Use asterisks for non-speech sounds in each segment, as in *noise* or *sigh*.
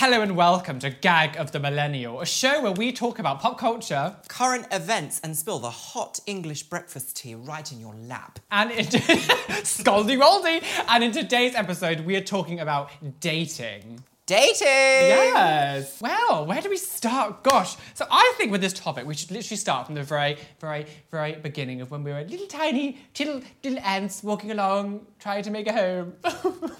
Hello and welcome to Gag of the Millennial, a show where we talk about pop culture Current events and spill the hot English breakfast tea right in your lap. and in *laughs* Scaldy Roldy. And in today's episode, we are talking about dating. Dating! Yes. Well, where do we start? Gosh. So I think with this topic, we should literally start from the very, very, very beginning of when we were little tiny, little, little ants walking along, trying to make a home. *laughs*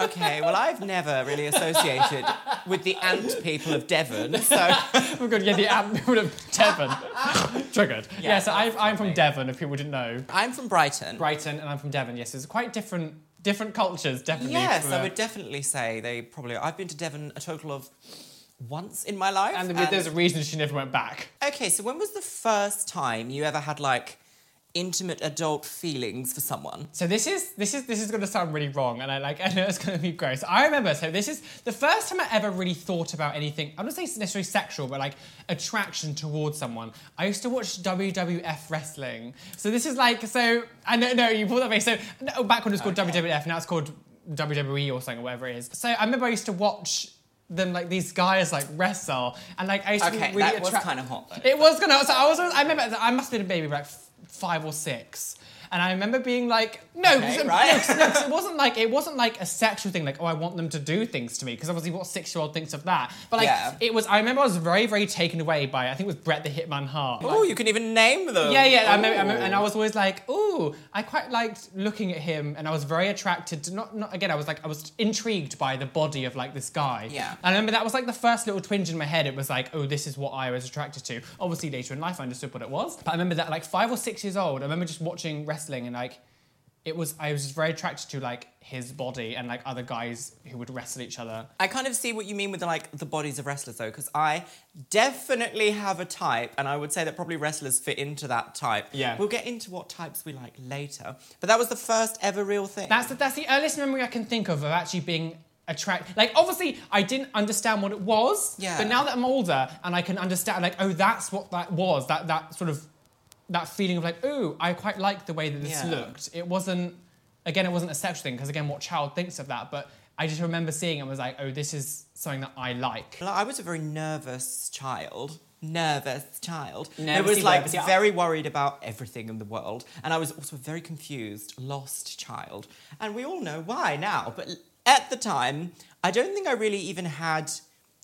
Okay, well, I've never really associated with the ant people of Devon, so. We're going to get the ant people of Devon. *laughs* Triggered. Yeah, Yeah, so I, I'm from Devon, if people didn't know. I'm from Brighton. Brighton, and I'm from Devon. Yes, it's quite different, different cultures, definitely. Yes, I would definitely say they probably. I've been to Devon a total of once in my life. And there's a reason she never went back. Okay, so when was the first time you ever had like intimate adult feelings for someone? So this is this is this is going to sound really wrong, and I like *laughs* I know it's going to be gross. I remember. So this is the first time I ever really thought about anything. I'm not saying necessarily sexual, but like attraction towards someone. I used to watch WWF wrestling. So this is like so. I know no, you pulled that face. So no, oh, back when it was called Okay. WWF, now it's called WWE or something or whatever it is. So I remember I used to watch. Them like these guys like wrestle and like I used to Okay, be really that was kind of hot though. it was gonna. So I was. I remember. I must have been a baby, like five or six. And I remember being like, no, Okay, so- right. no, no, it wasn't like it wasn't like a sexual thing, like oh, I want them to do things to me, because obviously, what six-year-old thinks of that? But like, Yeah. it was. I remember I was very, very taken away by. I think it was Bret the Hitman Hart. Oh, you can even name them. Yeah, yeah. I remember, I remember, and I was always like, "Ooh, I quite liked looking at him," and I was very attracted to not, not again. I was like, I was intrigued by the body of like this guy. Yeah. And I remember that was like the first little twinge in my head. It was like, "Oh, this is what I was attracted to." Obviously, later in life, I understood what it was. But I remember that like five or six years old. I remember just watching wrestling and like. It was I was just very attracted to like his body and like other guys who would wrestle each other. I kind of see what you mean with the, like the bodies of wrestlers though, because I definitely have a type, and I would say that probably wrestlers fit into that type. Yeah. We'll get into what types we like later, but that was the first ever real thing. That's the, that's the earliest memory I can think of of actually being attracted. Like, obviously, I didn't understand what it was. Yeah. But now that I'm older and I can understand, like, oh, that's what that was. That that sort of that feeling of like, oh, I quite like the way that this Yeah. looked. It wasn't. Again, it wasn't a sexual thing because again, what child thinks of that? But I just remember seeing it and was like, oh, this is something that I like. Like, I was a very nervous child. Nervous child. I Nervousy was like nervous, yeah. very worried about everything in the world, and I was also a very confused, lost child. And we all know why now, but at the time, I don't think I really even had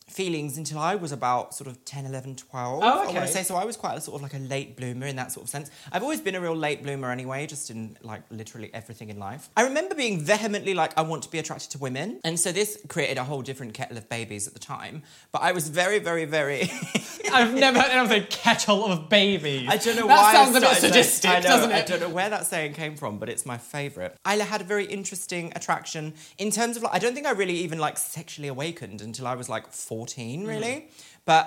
feelings until I was about sort of 10, 11, 12. Oh, I want to say so I was quite a sort of like a late bloomer in that sort of sense. I've always been a real late bloomer anyway, just in like literally everything in life. I remember being vehemently like I want to be attracted to women, and so this created a whole different kettle of babies at the time. But I was very, very, very. *laughs* I've never heard anyone say kettle of babies. I don't know that why. I sounds a bit that- sadistic, know, doesn't it? I don't know where that saying came from, but it's my favourite. I had a very interesting attraction in terms of like I don't think I really even like sexually awakened until I was like 14, Mm. really. But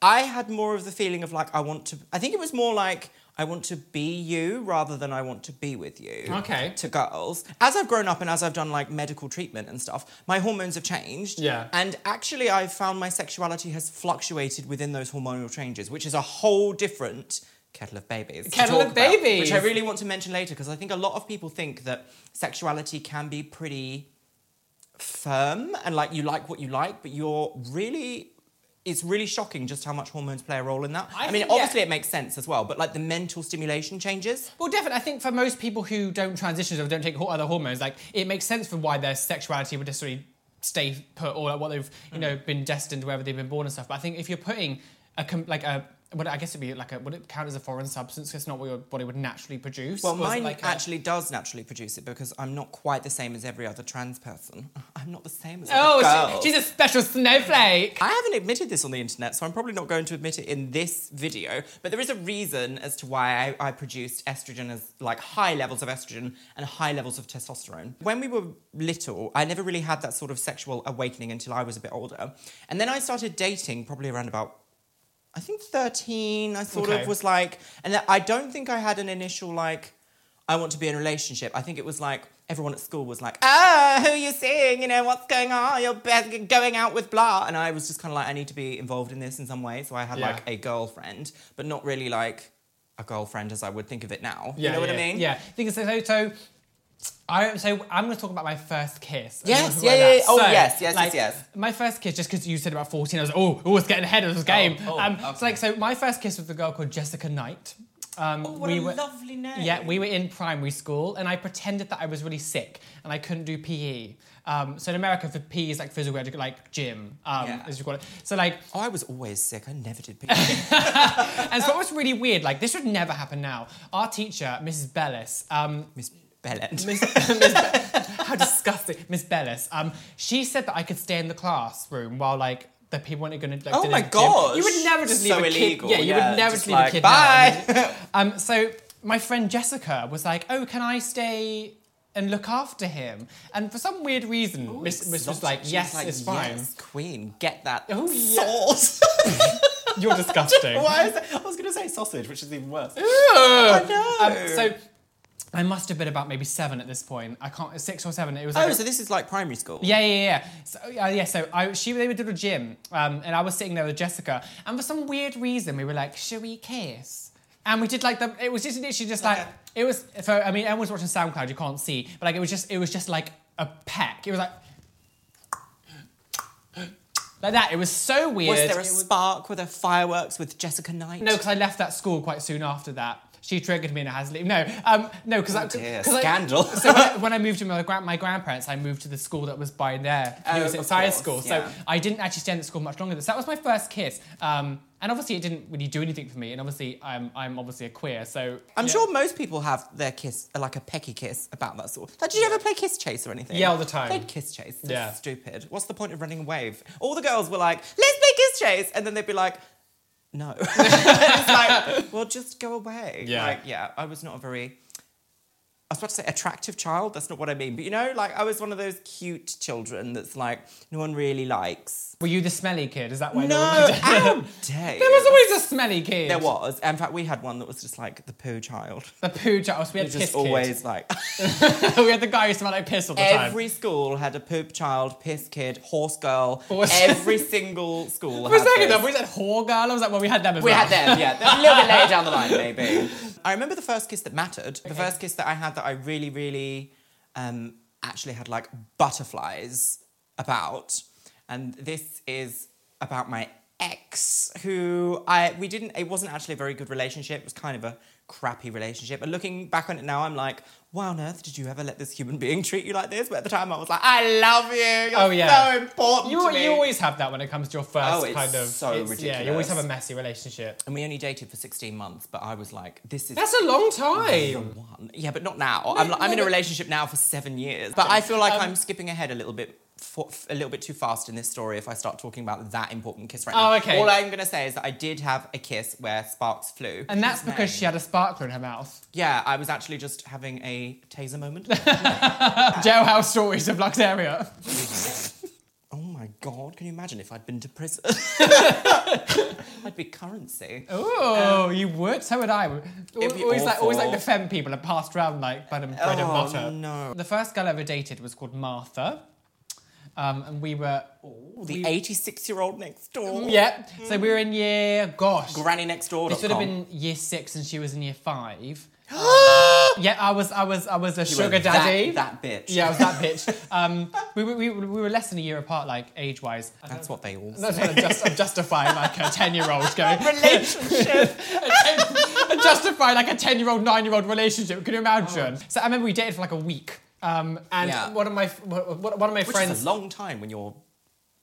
I had more of the feeling of like I want to I think it was more like I want to be you rather than I want to be with you. Okay. To girls. As I've grown up and as I've done like medical treatment and stuff, my hormones have changed. Yeah. And actually I've found my sexuality has fluctuated within those hormonal changes, which is a whole different kettle of babies. Kettle of about, babies. Which I really want to mention later because I think a lot of people think that sexuality can be pretty firm and like you like what you like, but you're really it's really shocking just how much hormones play a role in that. I I, mean, think, yeah. obviously it makes sense as well, but like the mental stimulation changes. Well, definitely. I think for most people who don't transition or don't take other hormones, like it makes sense for why their sexuality would necessarily stay put or like, what they've you know mm. been destined wherever they've been born and stuff. But I think if you're putting a like a what I guess it'd be like a would it count as a foreign substance? It's not what your body would naturally produce. Well, Or is it mine like a- actually does naturally produce it because I'm not quite the same as every other trans person. *laughs* I'm not the same as Oh, other she, she's a special snowflake. I haven't admitted this on the internet, so I'm probably not going to admit it in this video. But there is a reason as to why I, I produced estrogen as like high levels of estrogen and high levels of testosterone. When we were little, I never really had that sort of sexual awakening until I was a bit older. And then I started dating probably around about I think 13, I sort Okay. of was like, and I don't think I had an initial like, I want to be in a relationship. I think it was like, everyone at school was like, ah, who are you seeing? You know, what's going on? You're going out with blah. And I was just kind of like, I need to be involved in this in some way. So I had Yeah. like a girlfriend, but not really like a girlfriend as I would think of it now. Yeah, you know what yeah, I mean? Yeah. Thing is, so, so I, so I'm going to talk about my first kiss. Yes, wanna yeah, yeah, that. yeah. Oh, yes, yes, yes, yes. My first kiss, just because you said about 14, I was like, oh, oh, it's getting ahead of this game. oh, um, okay. So like, so my first kiss was with a girl called Jessica Knight. Um, Oh, what we a were, lovely name. Yeah, we were in primary school, and I pretended that I was really sick and I couldn't do PE. Um, so in America, for PE is like physical education, like gym, um, Yeah. as you call it. So like, Oh, I was always sick. I never did PE. *laughs* and so it was really weird. Like this would never happen now. Our teacher, Mrs. Bellis, um, Miss Bellet. Miss, *laughs* Miss Be- how disgusting, Miss Bellis. Um, she said that I could stay in the classroom while like the people weren't going to. Like, Oh my gosh. You would never just leave So a kid. illegal, Yeah, you yeah, would never just leave like, a kid. "Bye." there. *laughs* Um, so my friend Jessica was like, "Oh, can I stay?" And look after him, and for some weird reason, Miss, Miss was like, "Yes, like, it's fine." Yes, queen, get that Oh, sauce. *laughs* You're disgusting. Why is that? I was going to say sausage, which is even worse. I know. Um, so I must have been about maybe seven at this point. I can't six or seven. It was Oh, like a- so this is like primary school. Yeah, yeah, yeah. So, uh, yeah, so I, she, they were doing a gym, um, and I was sitting there with Jessica, and for some weird reason, we were like, "Should we kiss?" And we did like the. It was just literally just like it was. For I mean, everyone's watching SoundCloud, you can't see, but like it was just it was just like a peck. It was like. Like that. It was so weird. Was there a was- spark? Were there fireworks with Jessica Knight? no, because I left that school quite soon after that. She triggered me and I had to leave. No, um, no, because I, Oh I- scandal. *laughs* so when I, when I moved to my, my grandparents, I moved to the school that was by there. Oh, it was inside course, school, yeah. so I didn't actually stay in the school much longer. So that was my first kiss, um, and obviously it didn't really do anything for me. And obviously I'm I'm obviously a queer, so I'm yeah. sure most people have their kiss, like a pecky kiss about that sort. Like, did you ever play kiss chase or anything? Yeah, all the time. Played kiss chase. That's Yeah. stupid. What's the point of running away? All the girls were like, let's play kiss chase. And then they'd be like, no. *laughs* it's like, well, just go away. Yeah. Like, yeah, I was not a very. I was about to say attractive child. That's not what I mean. But you know, like I was one of those cute children that's like no one really likes. Were you the smelly kid? Is that why? No, how *laughs* dare there was always a smelly kid. There was. In fact, we had one that was just like the poo child. the poo child. We had Just piss kid. always like *laughs* *laughs* we had the guy who smelled like piss all the time. every school had a poop child, piss kid, horse girl. Horse- Every single school. For a second, though, we said whore girl. I was like, well, we had them as We well. had them, yeah. A little bit later down the line, maybe. I remember the first kiss that mattered. The first kiss that I had that I really, really um, actually had like butterflies about. And this is about my ex, who I we didn't. It wasn't actually a very good relationship. It was kind of a crappy relationship. And looking back on it now, I'm like, why on earth did you ever let this human being *laughs* treat you like this? But at the time, I was like, I love you. You're Oh, yeah. so important You, to me. you always have that when it comes to your first Oh, it's kind of. so Yeah, you always have a messy relationship. and we only dated for 16 months, but I was like, this is That's a long time. Yeah, but not now. I'm, I'm in a relationship now for seven years. But I feel like um, I'm skipping ahead a little bit. For, a little bit too fast in this story if I start talking about that important kiss right oh, now. Oh, okay. All I'm going to say is that I did have a kiss where sparks flew. And that's because she had a sparkler in her mouth. Yeah, I was actually just having a taser moment. *laughs* Jailhouse stories of Luxaria. *laughs* oh my god, can you imagine if I'd been to prison? *laughs* I'd be currency. Oh, you would. So would I. It'd be always like always like awful. the femme people are passed around like bread and, bread and Oh, butter. no. The first girl I ever dated was called Martha, um, and we were. The 86 year old next door. Yeah. So we were in year. Gosh. Granny next door. This would have been year six, and she was in year five. *gasps* Yeah, I was. I was. I was a You sugar daddy. That, that bitch. Yeah, I was that bitch. *laughs* Um, we, were- we, we were less than a year apart, like age wise. That's what they all say. That's what I'm, just, I'm justifying like a 10 year old *laughs* going. Relationship. *laughs* I'm justifying like a 10 year old, 9 year old relationship. Can you imagine? So I remember we dated for like a week. Um, and Yeah. one of my one one of my Which friends. is a long time when you're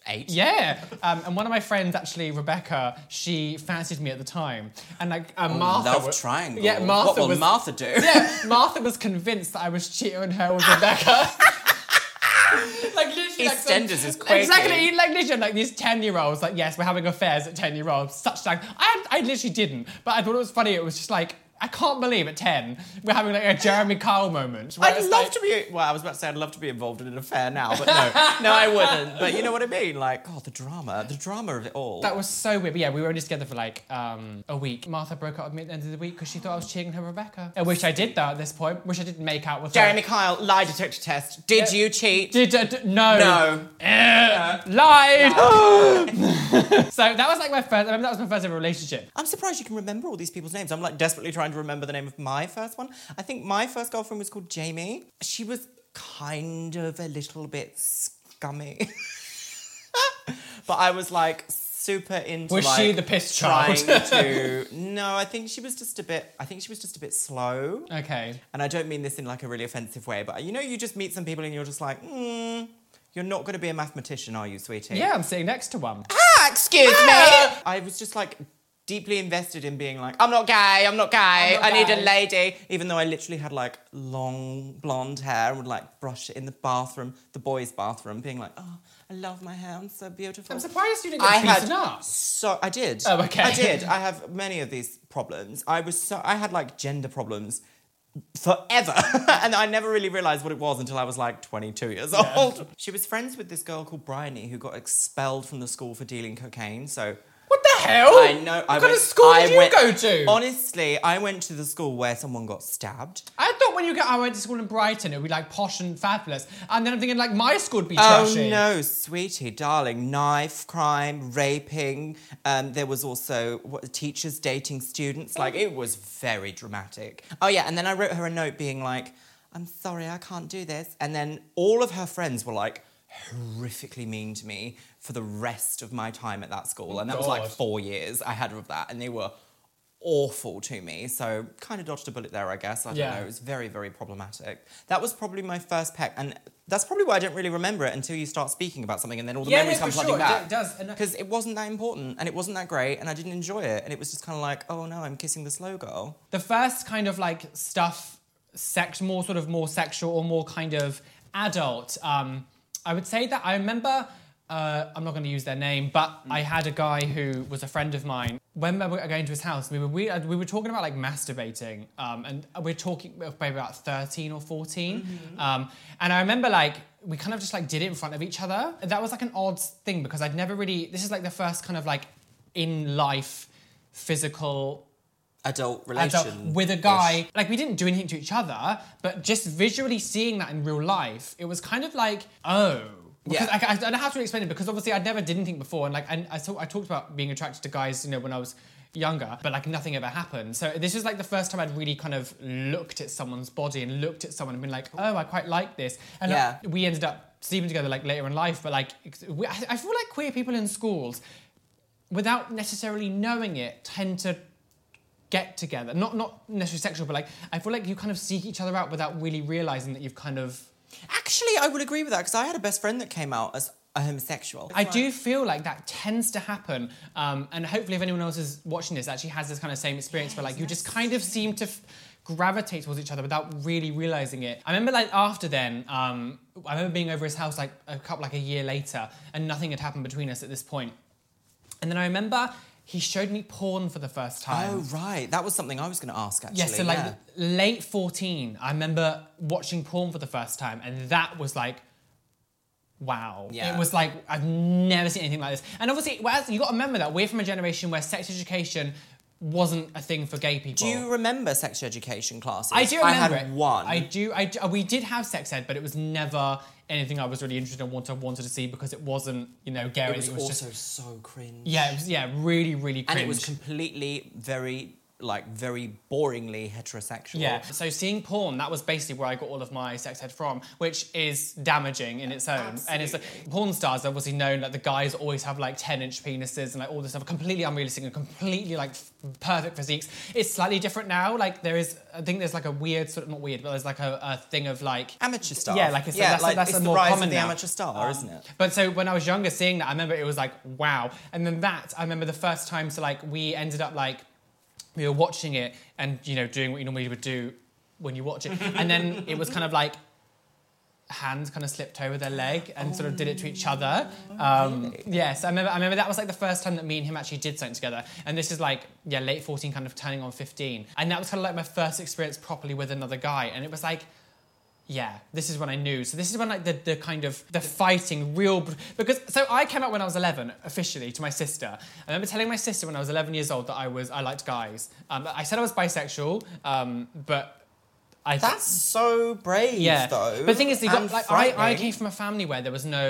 eight. Yeah, um, and one of my friends, actually Rebecca, she fancied me at the time, and like uh, Martha. Love wa- triangle. Yeah, Martha What will was. Martha do? yeah, *laughs* Martha was convinced that I was cheating on her with Rebecca. *laughs* like literally, like, some- EastEnders is quaking. Exactly, like literally, like these ten-year-olds. Like, yes, we're having affairs at ten-year-olds. Such like, I, I literally didn't, but I thought it was funny. It was just like. I can't believe at 10 we're having like a Jeremy Kyle moment. where I'd it's love like- to be. Well, I was about to say I'd love to be involved in an affair now, but no, no, I wouldn't. But you know what I mean? Like, oh, the drama, the drama of it all. That was so weird. But yeah, we were only together for like um, a week. Martha broke up with me at the end of the week because she thought I was cheating on her Rebecca. I wish I did that at this point. Wish I didn't make out with Jeremy her. Kyle, lie detector test. Did Yeah. you cheat? Did uh, d- no no. Eh, lied. *laughs* so that was like my first. I remember that was my first ever relationship. I'm surprised you can remember all these people's names. I'm like desperately trying trying to remember the name of my first one. I think my first girlfriend was called Jamie. She was kind of a little bit scummy. *laughs* but I was like super into Was like, she the piss trying child? to *laughs* No, I think she was just a bit I think she was just a bit slow. Okay. And I don't mean this in like a really offensive way, but you know, you just meet some people and you're just like, hmm, you're not going to be a mathematician, are you, sweetie? Yeah, I'm sitting next to one. Ah, excuse Ah! me. I was just like deeply invested in being like, I'm not gay, I'm not gay, I'm not I need a lady. Even though I literally had like long blonde hair and would like brush it in the bathroom, the boys' bathroom, being like, oh, I love my hair, I'm so beautiful. I'm surprised you didn't get I beaten had up. so I did. Oh, okay. I did. I have many of these problems. I was so I had like gender problems forever, *laughs* and I never really realized what it was until I was like 22 years old. She was friends with this girl called Bryony who got expelled from the school for dealing cocaine. So What the hell? I know. What I kind went, of school I did you went- go to? Honestly, I went to the school where someone got stabbed. I thought when you go, I went to school in Brighton, it would be like posh and fabulous. And then I'm thinking like my school would be Oh trashy. no, sweetie, darling! Knife crime, raping. Um, there was also what, teachers dating students. Like it was very dramatic. Oh yeah, and then I wrote her a note being like, "I'm sorry, I can't do this." And then all of her friends were like horrifically mean to me for the rest of my time at that school, and that was like God. four years I had of that, and they were awful to me. So kind of dodged a bullet there, I guess. I don't know. It was very, very problematic. That was probably my first peck, and that's probably why I don't really remember it until you start speaking about something, and then all the Yeah, memories no, come for flooding sure. It back. do- it does, and- because it wasn't that important, and it wasn't that great, and I didn't enjoy it, and it was just kind of like, oh no, I'm kissing the slow girl. The first kind of like stuff, sex, more sort of more sexual or more kind of adult. Um, I would say that I remember. Uh, I'm not going to use their name, but I had a guy who was a friend of mine. When we were going to his house, we were we, we were talking about like masturbating, um, and we're talking maybe about 13 or 14. Um, and I remember like we kind of just like did it in front of each other. That was like an odd thing because I'd never really. This is like the first kind of like in life physical Adult adult relation with a guy. Like we didn't do anything to each other, but just visually seeing that in real life, it was kind of like, oh. Because Yeah. I, I don't know how to explain it because obviously I'd never did anything before, and like and I, talk, I talked about being attracted to guys, you know, when I was younger, but like nothing ever happened. So this was like the first time I'd really kind of looked at someone's body and looked at someone and been like, oh, I quite like this. And Yeah. like, we ended up sleeping together like later in life, but like we, I I feel like queer people in schools, without necessarily knowing it, tend to get together. Not not necessarily sexual, but like I feel like you kind of seek each other out without really realizing that you've kind of. Actually, I would agree with that because I had a best friend that came out as a homosexual. I do feel like that tends to happen, um, and hopefully, if anyone else is watching this, actually has this kind of same experience where like you just kind of seem to. F- gravitate towards each other without really realizing it. I remember like after then, um, I remember being over his house like a couple like a year later, and nothing had happened between us at this point. And then I remember he showed me porn for the first oh, time. Oh right, that was something I was going to ask. Actually, Yeah, so like yeah. late 14, I remember watching porn for the first time, and that was like, wow. Yeah. It was like, I've never seen anything like this. And obviously, well, you got to remember that we're from a generation where sex education wasn't a thing for gay people. Do you remember sex education classes? I do remember I had it. one. I do. I do- we did have sex ed, but it was never anything I was really interested in, What I wanted to see because it wasn't, you know, gay. or it was, also just so cringe. yeah, it was yeah, really, really Cringe. and it was completely very like very boringly heterosexual. Yeah. So seeing porn, that was basically where I got all of my sex ed from, which is damaging in its own. And it's like, porn stars are obviously known that the guys always have like 10 inch penises and like all this stuff, completely unrealistic and completely like f- perfect physiques. It's slightly different now. Like there is, I think there's like a weird sort of not weird, but there's like a, a thing of like Amateur star. Yeah, like it's yeah, that's, like that's it's a the more rise common of the now. amateur star, Um, isn't it? But so when I was younger, seeing that, I remember it was like wow. And then that, I remember the first time. So like we ended up like we were watching it and you know doing what you normally would do when you watch it, and then it was kind of like hands kind of slipped over their leg and sort of did it to each other. Um, Yes, I remember. I remember that was like the first time that me and him actually did something together. And this is like yeah, late fourteen, kind of turning on fifteen, and that was kind of like my first experience properly with another guy, and it was like yeah, this is when I knew. So this is when like the, the kind of the fighting real because so I came out when I was 11 officially to my sister. I remember telling my sister when I was 11 years old that I was I liked guys. Um, I said I was bisexual, um, but I That's so brave, yeah. though. But the thing is, got, like I, I came from a family where there was no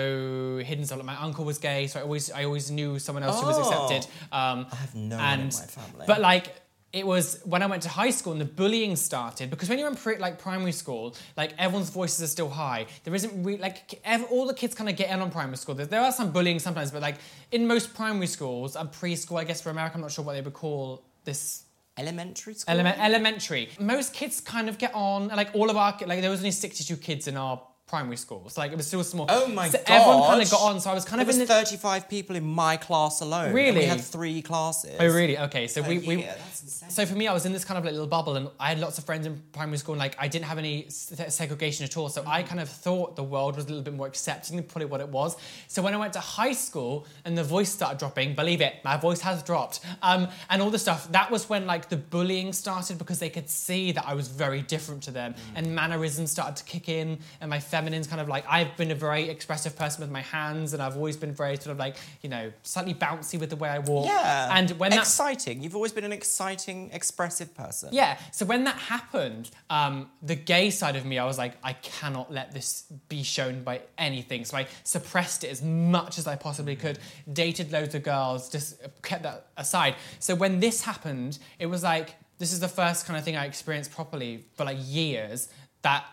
hidden stuff. Like my uncle was gay, so I always I always knew someone else who was Oh. accepted. Um, I have no and in my family. but like it was when I went to high school and the bullying started because when you're in pre, like primary school, like everyone's voices are still high. There isn't re- like ev- all the kids kind of get in on primary school. There, there are some bullying sometimes, but like in most primary schools and preschool, I guess for America, I'm not sure what they would call this Elementary school. Element, elementary. Most kids kind of get on. Like all of our like there was only 62 kids in our primary school, so like it was still small. Oh my God. so Everyone kind of got on. So I was kind there of was in the. 35 people in my class alone. and Really? we had three classes. Oh really? Okay, so we, we yeah, that's insane. So for me, I was in this kind of like little bubble, and I had lots of friends in primary school, and like I didn't have any se- segregation at all. So I kind of thought the world was a little bit more accepting than probably what it was. So when I went to high school and the voice started dropping, believe it, my voice has dropped, um, and all the stuff. That was when like the bullying started because they could see that I was very different to them, and mannerisms started to kick in, and my feminine's kind of like I've been a very expressive person with my hands, and I've always been very sort of like you know slightly bouncy with the way I walk. Yeah. and when that exciting. You've always been an exciting, expressive person. yeah. So when that happened, um, the gay side of me, I was like, I cannot let this be shown by anything. So I suppressed it as much as I possibly could. Dated loads of girls, just kept that aside. So when this happened, it was like this is the first kind of thing I experienced properly for like years that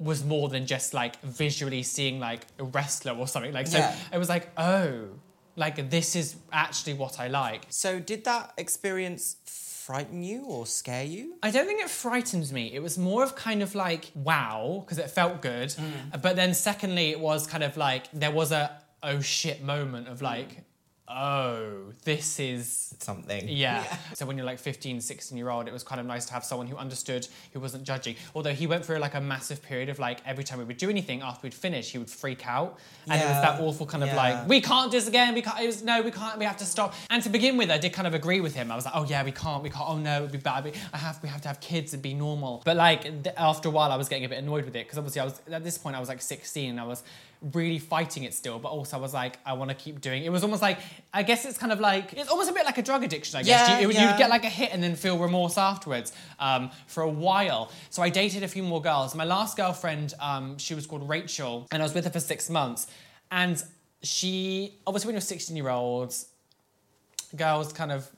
was more than just like visually seeing like a wrestler or something. Like so, Yeah. it was like, oh, like this is actually what I like. So did that experience frighten you or scare you? I don't think it frightened me. It was more of kind of like wow because it felt good, mm. but then secondly, it was kind of like there was a oh shit moment of like oh this is Something. yeah. So when you're like 15, 16 year old, it was kind of nice to have someone who understood, who wasn't judging. Although he went through like a massive period of like every time we would do anything after we'd finish, he would freak out. And it was that awful kind of Yeah. like, we can't do this again. We can't, it was, no, we can't, we have to stop. And to begin with, I did kind of agree with him. I was like, oh yeah, we can't, we can't, oh no, it'd be bad. I have, we have to have kids and be normal. But like th- after a while, I was getting a bit annoyed with it because obviously I was, at this point, I was like 16 and I was really fighting it still, but also I was like, I want to keep doing it. It was almost like, I guess it's kind of like, it's almost a bit like a drug addiction, I guess. Yeah, you, yeah. Get like a hit and then feel remorse afterwards um, for a while. So I dated a few more girls. My last girlfriend, um, she was called Rachel, and I was with her for six months. And she, obviously, when you're 16 year olds, girls kind of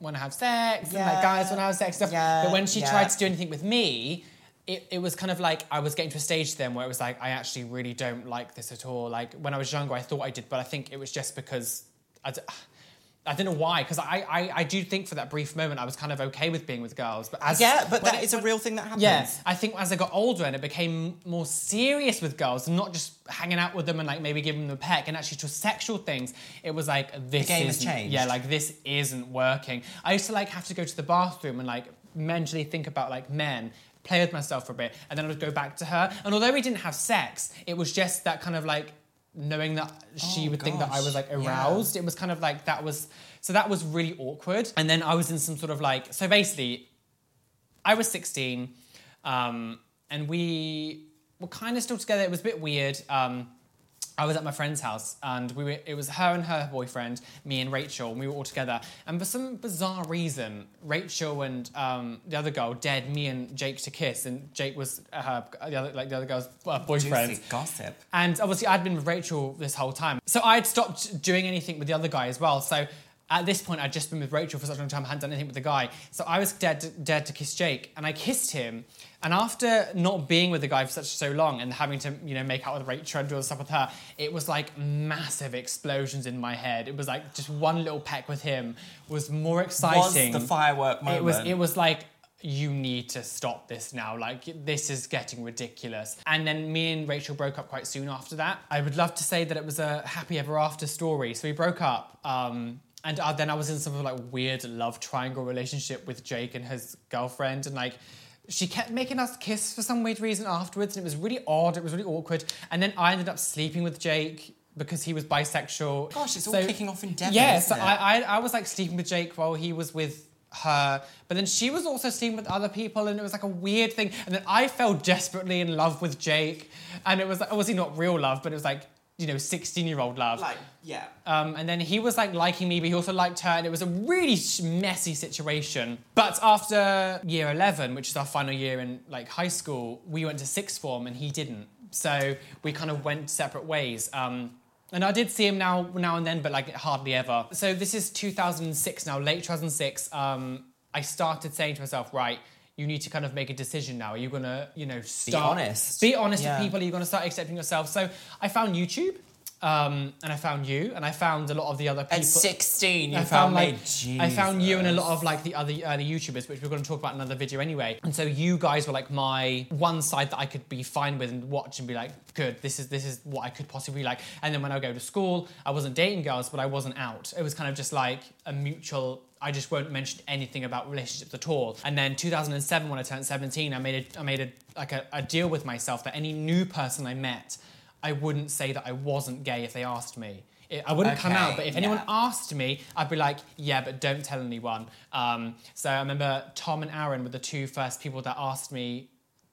want to have sex, and like guys want to have sex stuff. Yeah, But when she yeah. tried to do anything with me, it, it was kind of like I was getting to a stage then where it was like I actually really don't like this at all. Like when I was younger, I thought I did, but I think it was just because I, d- I don't know why. Because I, I I do think for that brief moment I was kind of okay with being with girls, but as Yeah, but that it- is a real thing that happens. yeah, I think as I got older and it became more serious with girls, and not just hanging out with them and like maybe giving them a peck, and actually to sexual things, it was like this game has changed. Yeah, like this isn't working. I used to like have to go to the bathroom and like mentally think about like men. Play with myself for a bit, and then I would go back to her. And although we didn't have sex, it was just that kind of like knowing that she Oh, would think that I was like yeah. aroused. It was kind of like that was so that was really awkward. And then I was in some sort of like so basically I was 16, um, and we were kind of still together. It was a bit weird. Um, I was at my friend's house, and we were, it was her and her boyfriend, me and Rachel, and we were all together. And for some bizarre reason, Rachel and um, the other girl dared me and Jake to kiss, and Jake was her, the other, like the other girl's uh, boyfriend. Juicy gossip. And obviously, I'd been with Rachel this whole time. So I'd stopped doing anything with the other guy as well. So at this point, I'd just been with Rachel for such a long time, I hadn't done anything with the guy. So I was dared to, dared to kiss Jake, and I kissed him. And after not being with the guy for such so long and having to, you know, make out with Rachel and do all the stuff with her, it was like massive explosions in my head. It was like just one little peck with him was more exciting. Was the firework moment? It was. It was like you need to stop this now. Like this is getting ridiculous. And then me and Rachel broke up quite soon after that. I would love to say that it was a happy ever after story. So we broke up. Um, and uh, then I was in some of like weird love triangle relationship with Jake and his girlfriend, and like she kept making us kiss for some weird reason afterwards, and it was really odd. It was really awkward. And then I ended up sleeping with Jake because he was bisexual. Gosh, it's all kicking off in Devon, Yeah, so? I, I, I was like sleeping with Jake while he was with her, but then she was also sleeping with other people, and it was like a weird thing. And then I fell desperately in love with Jake, and it was like, obviously not real love, but it was like you know, 16 year old love. Like, yeah. Um, and then he was like liking me, but he also liked her, and it was a really messy situation. But after year 11, which is our final year in like high school, we went to sixth form, and he didn't. So we kind of went separate ways. Um, and I did see him now, now and then, but like hardly ever. So this is 2006 now, late 2006. Um, I started saying to myself, right, you need to kind of make a decision now. Are you gonna, you know, start honest. Be honest Yeah. with people. Are you gonna start accepting yourself? So I found YouTube, um, and I found you, and I found a lot of the other people. At 16, you I found, found me. like I found you and a lot of like the other early YouTubers, which we're going to talk about in another video anyway. And so you guys were like my one side that I could be fine with and watch and be like, good, this is this is what I could possibly like. And then when I go to school, I wasn't dating girls, but I wasn't out. It was kind of just like a mutual. I just won't mention anything about relationships at all. And then 2007, when I turned 17, I made a, I made a like a, a deal with myself that any new person I met, I wouldn't say that I wasn't gay if they asked me. I wouldn't come out, but if anyone yeah. asked me, I'd be like, yeah, but don't tell anyone. Um, so I remember Tom and Aaron were the two first people that asked me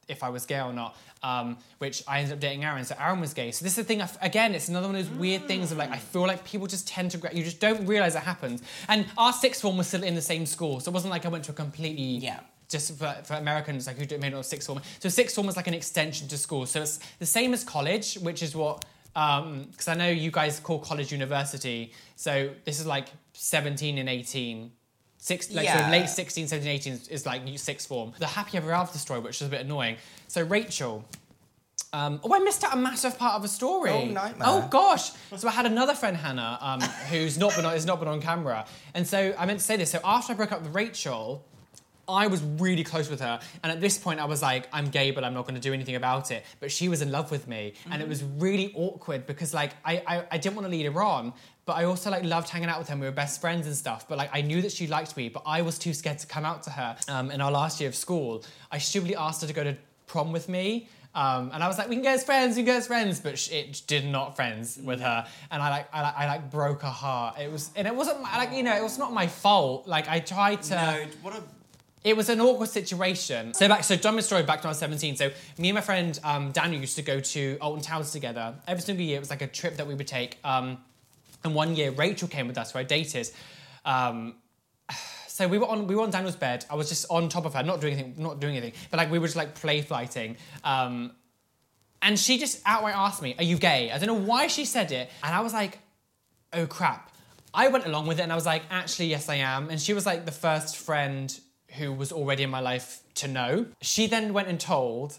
if I was gay or not, um, which I ended up dating Aaron. So Aaron was gay. So this is the thing, I f- again, it's another one of those weird things of like, I feel like people just tend to, gra- you just don't realize it happens. And our sixth form was still in the same school. So it wasn't like I went to a completely Yeah. just for, for Americans like who do- may not know sixth form. So sixth form was like an extension to school. So it's the same as college, which is what because I know you guys call college university. So this is like 17 and 18. Six, like so Yeah. late 16, 17, 18 is, is like sixth form. The happy ever after story, which is a bit annoying. So Rachel. Um, oh, I missed out a massive part of a story. Oh, nightmare. Oh gosh. So I had another friend Hannah, um, who's not been on, has not been on camera, and so I meant to say this. So after I broke up with Rachel, I was really close with her, and at this point, I was like, "I'm gay, but I'm not going to do anything about it." But she was in love with me, and it was really awkward because, like, I, I I didn't want to lead her on, but I also like loved hanging out with her. and We were best friends and stuff. But like, I knew that she liked me, but I was too scared to come out to her. Um, in our last year of school, I stupidly asked her to go to prom with me. Um, and I was like, we can go as friends, we can go as friends, but sh- it did not friends with her, and I like, I like, I like broke her heart. It was, and it wasn't my- like, you know, it was not my fault. Like I tried to. No, what a. It was an awkward situation. So back, so dumb story back to when I was 17. So me and my friend um, Daniel used to go to Alton Towers together. Every single year, it was like a trip that we would take. Um, and one year, Rachel came with us, who I dated. Um, so we were on we were on Daniel's bed. I was just on top of her, not doing anything, not doing anything, but like we were just like play fighting. Um, and she just outright asked me, "Are you gay?" I don't know why she said it, and I was like, "Oh crap!" I went along with it, and I was like, "Actually, yes, I am." And she was like the first friend who was already in my life to know. She then went and told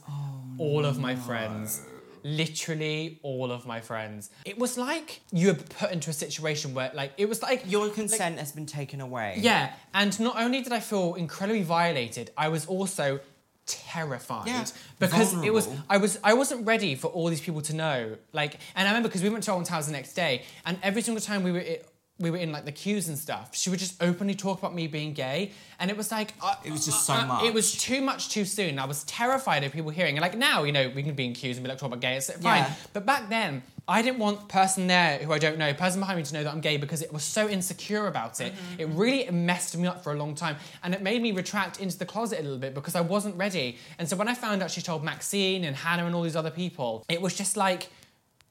all of my friends. Literally all of my friends. It was like you were put into a situation where, like, it was like Your consent has been taken away. yeah, and not only did I feel incredibly violated, I was also terrified Yeah, because it was. I was I wasn't ready for all these people to know. Like, and I remember because we went to Alton Towers the next day, and every single time we were. i we were in like the queues and stuff. She would just openly talk about me being gay, and it was like uh, It was just so uh, much. It was too much too soon. I was terrified of people hearing. And like now, you know, we can be in queues and be like talk about gay. It's fine. Yeah. But back then, I didn't want person there who I don't know, person behind me to know that I'm gay because it was so insecure about it. Mm-hmm. It really messed me up for a long time. And it made me retract into the closet a little bit because I wasn't ready. And so when I found out she told Maxine and Hannah and all these other people, it was just like,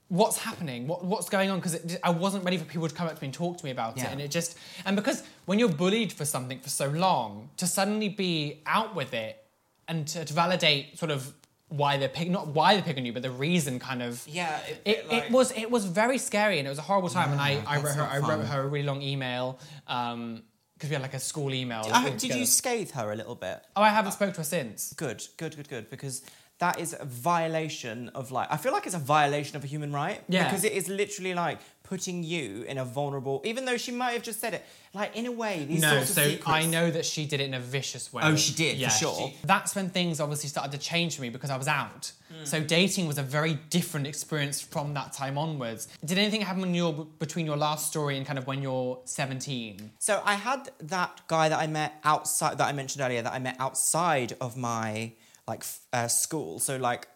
what's happening? What, what's going on? Because I wasn't ready for people to come up to me and talk to me about Yeah. it. And it just, and because when you're bullied for something for so long, to suddenly be out with it and to, to validate sort of why they're picking, not why they're picking you, but the reason kind of Yeah, it- it, like- it was it was very scary and it was a horrible time and I, I wrote her I wrote her a really long email um because we had like a school email. I did you scathe her a little bit? Oh, I haven't spoke to her since. Good, good, good, good. Because that is a violation of like. I feel like it's a violation of a human right. Yeah. Because it is literally like putting you in a vulnerable. Even though she might have just said it, like in a way, these No, sorts of so secrets. I know that she did it in a vicious way. Oh, she did, for Yeah, sure. she- that's when things obviously started to change for me because I was out. Hmm. So dating was a very different experience from that time onwards. Did anything happen in your, between your last story and kind of when you're 17? So I had that guy that I met outside that I mentioned earlier that I met outside of my like uh, school. So like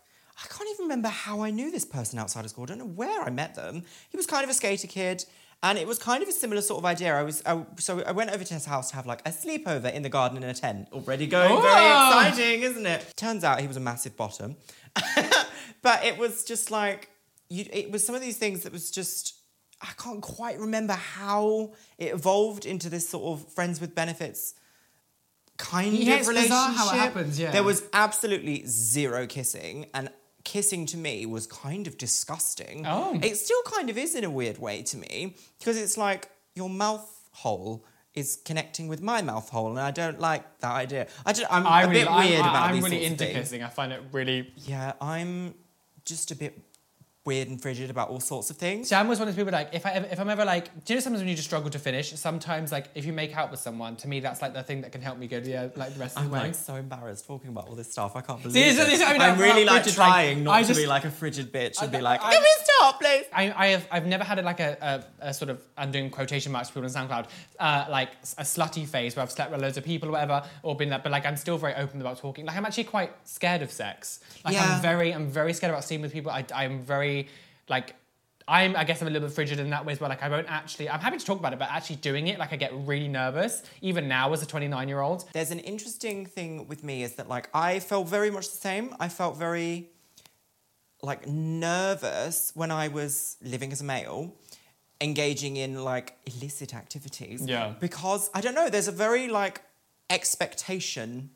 I can't even remember how I knew this person outside of school. I don't know where I met them. He was kind of a skater kid. And it was kind of a similar sort of idea. I was I, so I went over to his house to have like a sleepover in the garden in a tent. Already going Oh! very exciting, isn't it? Turns out he was a massive bottom, *laughs* but it was just like you. It was some of these things that was just I can't quite remember how it evolved into this sort of friends with benefits kind Yeah, of relationship. how it happens, yeah. There was absolutely zero kissing and kissing to me was kind of disgusting. Oh. It still kind of is in a weird way to me because it's like your mouth hole is connecting with my mouth hole, and I don't like that idea. I just, I'm I a really, bit weird I'm, about I'm these really into things. kissing. I find it really. Yeah, I'm just a bit weird and frigid about all sorts of things. See, I'm always one of those people like if I ever, if I'm ever like, do you know sometimes when you just struggle to finish? Sometimes like if you make out with someone, to me that's like the thing that can help me go yeah uh, like the rest of I'm the way. like so embarrassed talking about all this stuff. I can't *laughs* believe this- it. I mean, I'm really like frigid, like, trying not I to be like a frigid bitch and I- be like, I- we stop, please? I, I have I've never had a, like a, a, a sort of I'm doing quotation marks for people on SoundCloud uh, like a slutty phase where I've slept with loads of people or whatever or been that but like I'm still very open about talking like I'm actually quite scared of sex like Yeah. I'm very I'm very scared about sleeping with people I, I'm very like I'm I guess I'm a little bit frigid in that way as well like I won't actually I'm happy to talk about it but actually doing it like I get really nervous even now as a 29 year old There's an interesting thing with me is that like I felt very much the same. I felt very like nervous when I was living as a male, engaging in like illicit activities. Yeah. Because I don't know, there's a very like expectation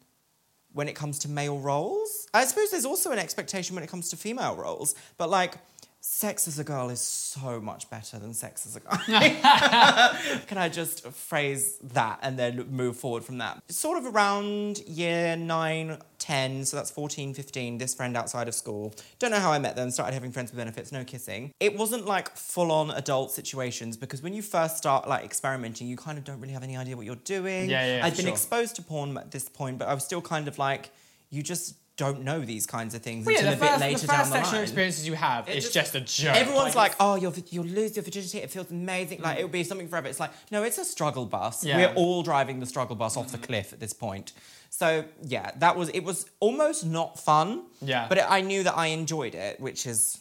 when it comes to male roles. I suppose there's also an expectation when it comes to female roles, but like sex as a girl is so much better than sex as a guy. *laughs* *laughs* Can I just phrase that and then move forward from that? Sort of around year 9, 10, so that's 14, 15, this friend outside of school. Don't know how I met them, started having friends with benefits, no kissing. It wasn't like full on adult situations because when you first start like experimenting, you kind of don't really have any idea what you're doing. Yeah, yeah, yeah, I'd been sure. exposed to porn at this point, but I was still kind of like, you just don't know these kinds of things Well, until the a bit first, later the down first the sexual line. experiences you have It is just- just, a joke Everyone's like, it's- oh, you'll, you'll lose your virginity. It feels amazing. Like, it'll be something forever. It's like, no, it's a struggle bus. Yeah. We're all driving the struggle bus off the cliff at this point. So, yeah, that was, it was almost not fun. Yeah. But I knew that I enjoyed it, which is,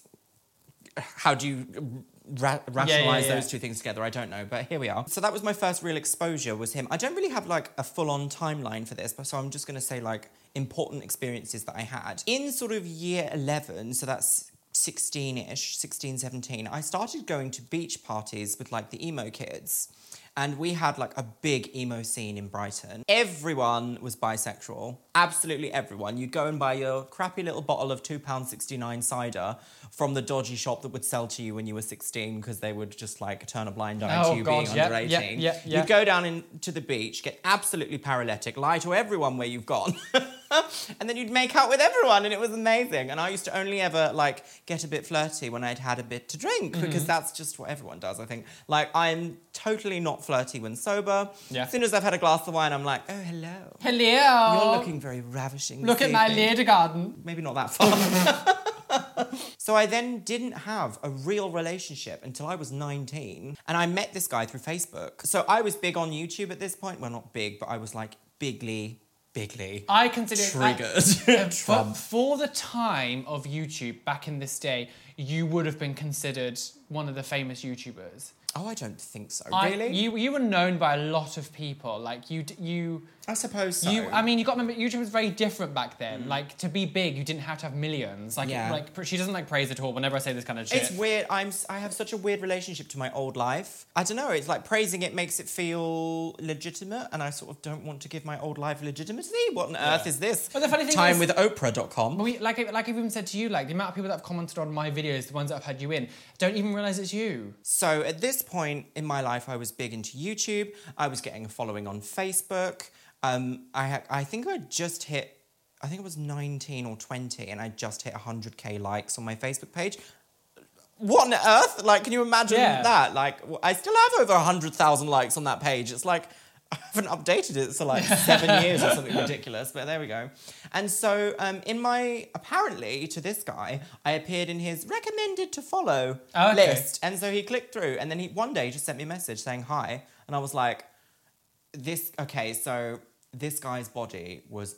how do you ra- rationalize yeah. those two things together? I don't know, but here we are. So that was my first real exposure was him. I don't really have like a full-on timeline for this, but so I'm just going to say like important experiences that I had. In sort of year 11, so that's 16-ish, 16, 17, I started going to beach parties with like the emo kids. And we had like a big emo scene in Brighton. Everyone was bisexual. Absolutely everyone. You'd go and buy your crappy little bottle of £2.69 cider from the dodgy shop that would sell to you when you were 16 because they would just like turn a blind eye Oh, to you God, being yeah, under yeah, 18. yeah, yeah. You'd go down into the beach, get absolutely paralytic, lie to everyone where you've gone. *laughs* *laughs* and then you'd make out with everyone and it was amazing. And I used to only ever like get a bit flirty when I'd had a bit to drink Mm-hmm. because that's just what everyone does, I think. Like I'm totally not flirty when sober. Yeah. As soon as I've had a glass of wine, I'm like, oh hello. hello You're looking very ravishing. look at my evening." lady garden Maybe not that far. *laughs* so I then didn't have a real relationship until I was 19. And I met this guy through Facebook. So I was big on YouTube at this point. Well, not big, but I was like bigly, bigly I consider triggered. Uh, *laughs* for, *laughs* for the time of YouTube back in this day, you would have been considered one of the famous YouTubers. oh, I don't think so. I- really? you you were known by a lot of people. Like you you I suppose so. you. I mean, you got to remember YouTube was very different back then. Mm. Like to be big, you didn't have to have millions. Like Yeah. like she doesn't like praise at all. Whenever I say this kind of shit. It's weird. I'm. I have such a weird relationship to my old life. I don't know. It's like praising it makes it feel legitimate, and I sort of don't want to give my old life legitimacy. What on earth is this? But the funny thing Time is- with Oprah.com. We, like, like I've even said to you, like the amount of people that have commented on my videos, the ones that have had you in, don't even realize it's you. So at this point in my life, I was big into YouTube. I was getting a following on Facebook. Um, I ha- I think I just hit. I think it was 19 or 20, and I just hit 100k likes on my Facebook page. What on earth? Like, can you imagine Yeah. that? Like, I still have over 100,000 likes on that page. It's like, *laughs* I haven't updated it for like *laughs* seven years or something ridiculous, but there we go. And so, um, in my, apparently to this guy, I appeared in his recommended to follow Oh, okay. list. And so he clicked through, and then he one day just sent me a message saying hi. And I was like, this, okay, so this guy's body was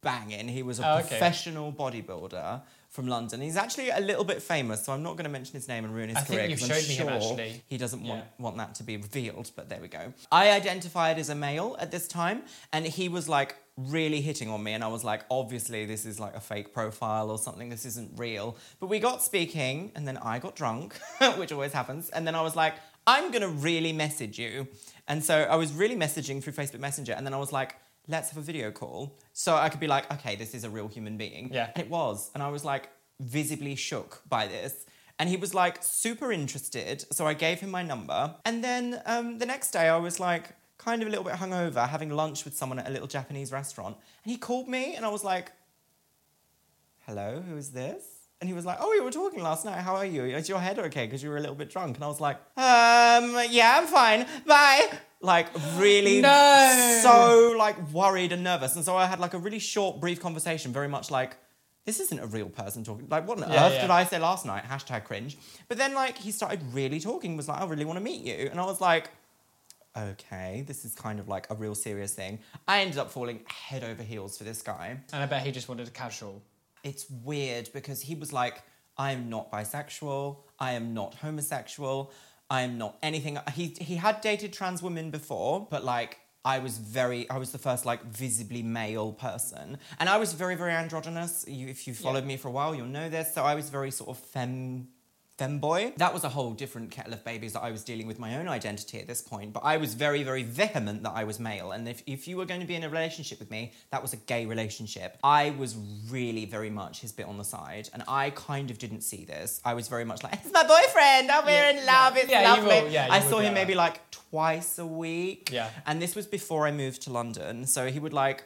banging. He was a Oh, okay. professional bodybuilder from London. He's actually a little bit famous, so I'm not going to mention his name and ruin his I think career you've 'cause I'm showed me him, sure actually. he doesn't want, want that to be revealed, but there we go. I identified as a male at this time, and he was like really hitting on me, and I was like, obviously, this is like a fake profile or something, this isn't real. But we got speaking, and then I got drunk, *laughs* which always happens, and then I was like, I'm gonna really message you. And so I was really messaging through Facebook Messenger, and then I was like, let's have a video call. So I could be like, okay, this is a real human being. Yeah. And it was. And I was like visibly shook by this. And he was like super interested. So I gave him my number. And then um, the next day I was like, kind of a little bit hungover, having lunch with someone at a little Japanese restaurant, and he called me, and I was like, "Hello, who is this?" And he was like, "Oh, we were talking last night. How are you? Is your head okay? Because you were a little bit drunk." And I was like, "Um, yeah, I'm fine. Bye." Like really, *gasps* No. so like worried and nervous, and so I had like a really short, brief conversation, very much like. This isn't a real person talking. Like, what on Yeah, earth yeah. did I say last night? Hashtag cringe. But then, like, he started really talking. Was like, I really want to meet you, and I was like, okay, this is kind of like a real serious thing. I ended up falling head over heels for this guy. And I bet he just wanted a casual. It's weird because he was like, I am not bisexual, I am not homosexual, I am not anything. He he had dated trans women before, but like I was very, I was the first like visibly male person, and I was very, very androgynous. You, if you followed me for a while, you'll know this. So I was very sort of femme femboy. That was a whole different kettle of babies that I was dealing with my own identity at this point. But I was very, very vehement that I was male. And if, if you were going to be in a relationship with me, that was a gay relationship. I was really very much his bit on the side. And I kind of didn't see this. I was very much like, it's my boyfriend. Oh, we're Yeah, in love. yeah. It's Yeah, lovely. will, yeah, I saw him maybe like twice a week. Yeah. And this was before I moved to London. So he would like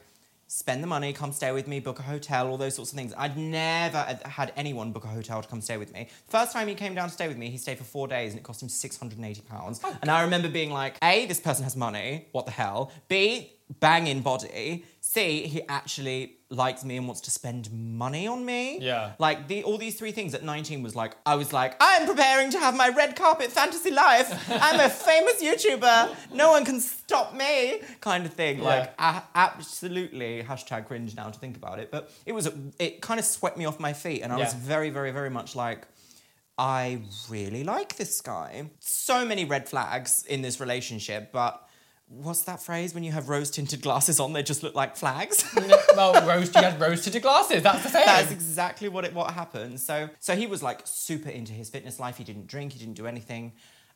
spend the money, come stay with me, book a hotel, all those sorts of things. I'd never had- anyone book a hotel to come stay with me. First time he came down to stay with me, he stayed for four days and it cost him £680. And I remember being like, A, this person has money, what the hell? B, banging body. C, he actually likes me and wants to spend money on me. Yeah. Like the all these three things at 19 was like, I was like, I'm preparing to have my red carpet fantasy life. *laughs* I'm a famous YouTuber. No one can stop me, kind of thing. Like a- absolutely hashtag cringe now to think about it. But it was it kind of swept me off my feet, and I was very, very, very much like. I really like this guy. So many red flags in this relationship, but what's that phrase when you have rose tinted glasses on? They just look like flags. *laughs* well, rose, you had rose tinted glasses. That's the thing. That's exactly what it what happened. So so he was like super into his fitness life. He didn't drink. He didn't do anything.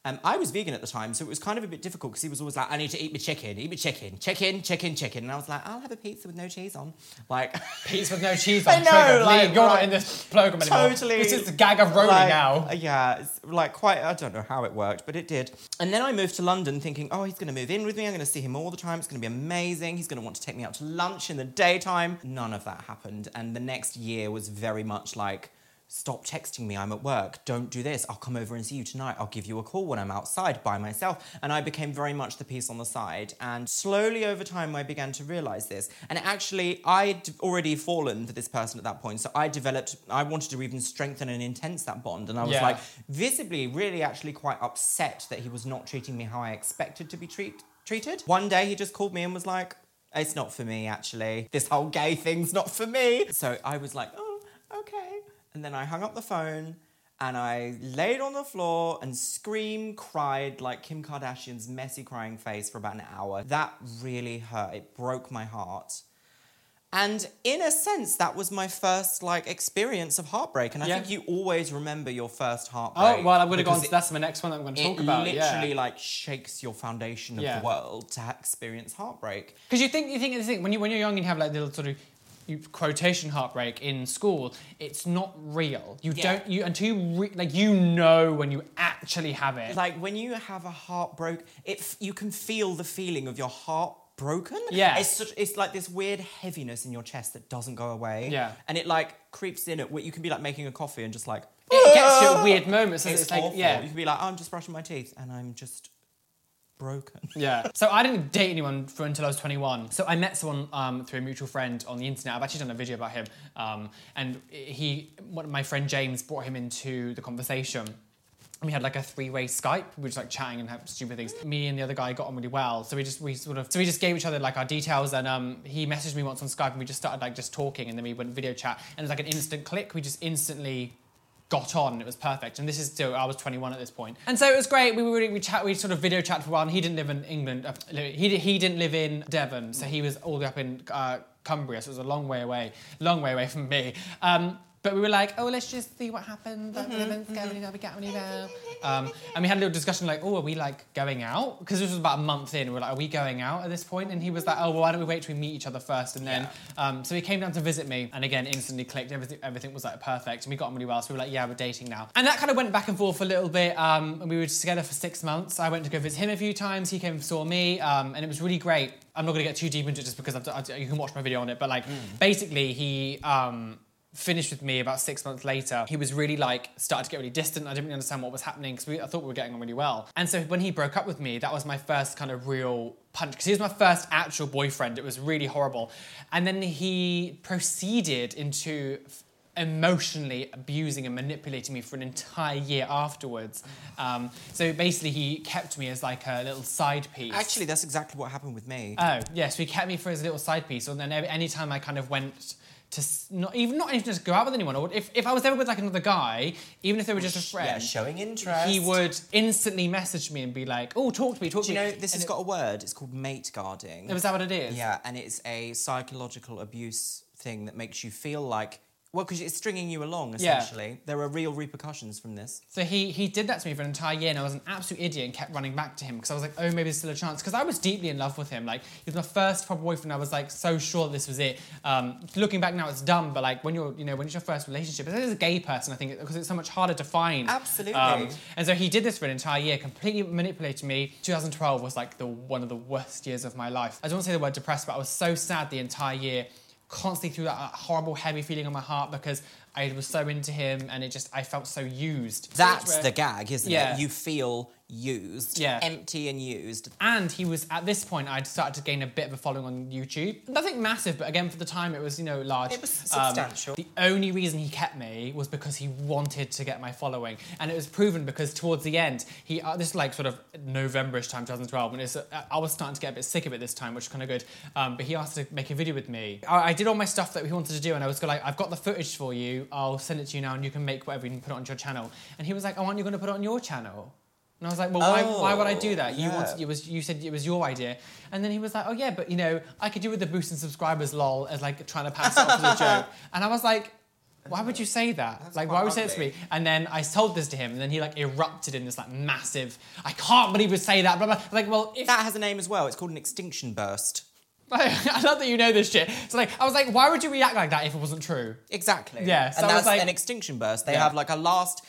Um, I was vegan at the time, so it was kind of a bit difficult because he was always like, "I need to eat my chicken, eat my chicken, chicken, chicken, chicken," and I was like, "I'll have a pizza with no cheese on." Like *laughs* Pizza with no *laughs* cheese on. I know, triggered. like, Lee, you're not in this program anymore. totally. This is the gag of rolling like, now. Yeah, it's like quite. I don't know how it worked, but it did. And then I moved to London, thinking, oh, he's going to move in with me. I'm going to see him all the time. It's going to be amazing. He's going to want to take me out to lunch in the daytime. None of that happened, and the next year was very much like. Stop texting me, I'm at work. Don't do this. I'll come over and see you tonight. I'll give you a call when I'm outside by myself. And I became very much the piece on the side. And slowly over time, I began to realize this. And actually, I'd already fallen for this person at that point. So I developed, I wanted to even strengthen and intense that bond. And I was Yeah. like, visibly, really actually quite upset that he was not treating me how I expected to be treat- treated. One day, he just called me and was like, it's not for me, actually. This whole gay thing's not for me. So I was like, oh, okay. And then I hung up the phone and I laid on the floor and screamed, cried like Kim Kardashian's messy crying face for about an hour. That really hurt. It broke my heart. And in a sense, that was my first like experience of heartbreak. And I Yeah. think you always remember your first heartbreak. Oh well, I'm going to go on. To, that's my next one that I'm going to it, talk it about. literally yeah. like shakes your foundation of Yeah. the world to experience heartbreak. Because you think you think the thing when you when you're young and you have like little sort of quotation heartbreak in school, it's not real. You Yeah. don't you until you re, like you know when you actually have it. Like when you have a heartbroke, it you can feel the feeling of your heart broken. Yeah. it's such, it's like this weird heaviness in your chest that doesn't go away. Yeah. and it like creeps in at what you can be like making a coffee and just like it gets you at weird moments. it's, It's like yeah. you can be like, oh, I'm just brushing my teeth and I'm just broken. *laughs* Yeah. So I didn't date anyone for until I was 21. So I met someone um, through a mutual friend on the internet. I've actually done a video about him. Um, and he, one my friend James brought him into the conversation. We had like a three-way Skype. We were just like chatting and having stupid things. Me and the other guy got on really well. So we just we sort of so we just gave each other like our details. And um, he messaged me once on Skype, and we just started like just talking. And then we went video chat, and it was like an instant click. We just instantly got on. It was perfect. And this is still, I was 21 at this point. And so it was great. We were really, we chat, we sort of video chat for a while. And he didn't live in England. Uh, he, he didn't live in Devon. So he was all the way up in uh, Cumbria. So it was a long way away, long way away from me. Um, But we were like, oh, let's just see what happens. Like, mm-hmm, mm-hmm. we get anywhere. Um, and we had a little discussion like, oh, are we like going out? Because this was about a month in. We were like, are we going out at this point? And he was like, oh, well, why don't we wait till we meet each other first? And then, yeah. um, so he came down to visit me, and again, instantly clicked. Everything, everything was like perfect, and we got on really well. So we were like, yeah, we're dating now. And that kind of went back and forth a little bit. Um, and we were together for six months. I went to go visit him a few times. He came and saw me, um, and it was really great. I'm not going to get too deep into it just because I've, I've, you can watch my video on it. But like, mm. basically, he um, finished with me about six months later, he was really like started to get really distant. I didn't really understand what was happening because I thought we were getting on really well. And so when he broke up with me, that was my first kind of real punch because he was my first actual boyfriend. It was really horrible. And then he proceeded into emotionally abusing and manipulating me for an entire year afterwards. Um, so basically, he kept me as like a little side piece. Actually, that's exactly what happened with me. Oh, yes, yeah, so he kept me for his little side piece. And then every, time I kind of went to not even not even just go out with anyone. Or if, if I was ever with like another guy, even if they were just a friend, yeah, showing interest, he would instantly message me and be like, "Oh, talk to me, talk Do to me." You know, this and has it, got a word. It's called mate guarding. Is that what it is? Yeah, and it's a psychological abuse thing that makes you feel like well, because it's stringing you along, essentially. Yeah. There are real repercussions from this. So he he did that to me for an entire year, and I was an absolute idiot and kept running back to him because I was like, oh, maybe there's still a chance. Because I was deeply in love with him. Like, he was my first proper boyfriend. I was like so sure this was it. Um, looking back now, it's dumb, but like when you're, you know, when it's your first relationship, as a gay person, I think, because it's so much harder to find. Absolutely. Um, and so he did this for an entire year, completely manipulated me. 2012 was like the one of the worst years of my life. I don't want to say the word depressed, but I was so sad the entire year constantly through that horrible heavy feeling on my heart because I was so into him and it just I felt so used. That's the gag, isn't yeah. it? You feel used, yeah. empty and used. And he was at this point I'd started to gain a bit of a following on YouTube. Nothing massive, but again for the time it was you know large. It was substantial. Um, the only reason he kept me was because he wanted to get my following, and it was proven because towards the end he uh, this is like sort of Novemberish time 2012, and it's, uh, I was starting to get a bit sick of it this time, which is kind of good. Um, but he asked to make a video with me. I, I, did all my stuff that he wanted to do, and I was like, I've got the footage for you. I'll send it to you now, and you can make whatever you can put it on your channel. And he was like, Oh, aren't you going to put it on your channel? And I was like, well, why, oh, why would I do that? You yeah. wanted, oh, it was, you said it was your idea. And then he was like, oh yeah, but you know, I could do with the boost in subscribers, lol, as like trying to pass it off as a *laughs* joke. And I was like, why would you say that? That's like, why would you say it to me? And then I told this to him, and then he like erupted in this like massive, I can't believe you say that. Blah, blah. Like, well, if... that has a name as well. It's called an extinction burst. *laughs* I love that you know this shit. So like, I was like, why would you react like that if it wasn't true? Exactly. Yeah. So and that's like, an extinction burst. They yeah. have like a last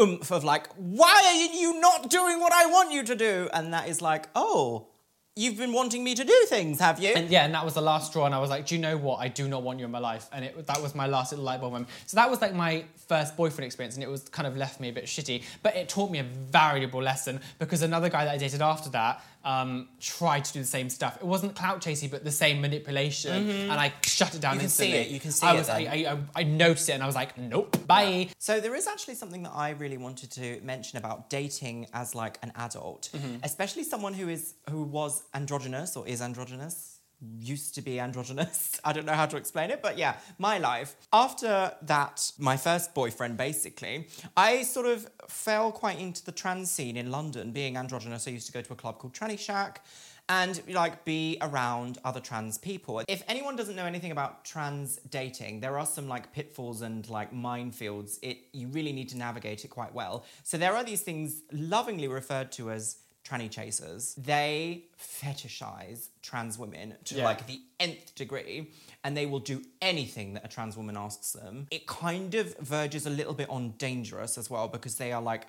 oomph of like, why are you not doing what I want you to do? And that is like, oh, you've been wanting me to do things, have you? And yeah, and that was the last straw. And I was like, do you know what? I do not want you in my life. And it, that was my last little light bulb moment. So that was like my first boyfriend experience, and it was kind of left me a bit shitty. But it taught me a valuable lesson because another guy that I dated after that um, tried to do the same stuff. It wasn't clout chasing, but the same manipulation, mm-hmm. and I shut it down you can instantly. See it. You can see I was, it. I, I, I, noticed it, and I was like, nope, bye. Yeah. So there is actually something that I really wanted to mention about dating as like an adult, mm-hmm. especially someone who is who was androgynous or is androgynous used to be androgynous. *laughs* I don't know how to explain it, but yeah, my life. After that, my first boyfriend, basically, I sort of fell quite into the trans scene in London. Being androgynous, I used to go to a club called Tranny Shack and like be around other trans people. If anyone doesn't know anything about trans dating, there are some like pitfalls and like minefields. It you really need to navigate it quite well. So there are these things lovingly referred to as tranny chasers, they fetishize trans women to yeah. like the nth degree and they will do anything that a trans woman asks them. It kind of verges a little bit on dangerous as well because they are like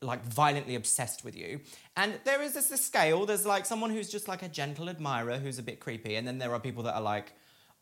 like violently obsessed with you. And there is this, this scale. There's like someone who's just like a gentle admirer who's a bit creepy, and then there are people that are like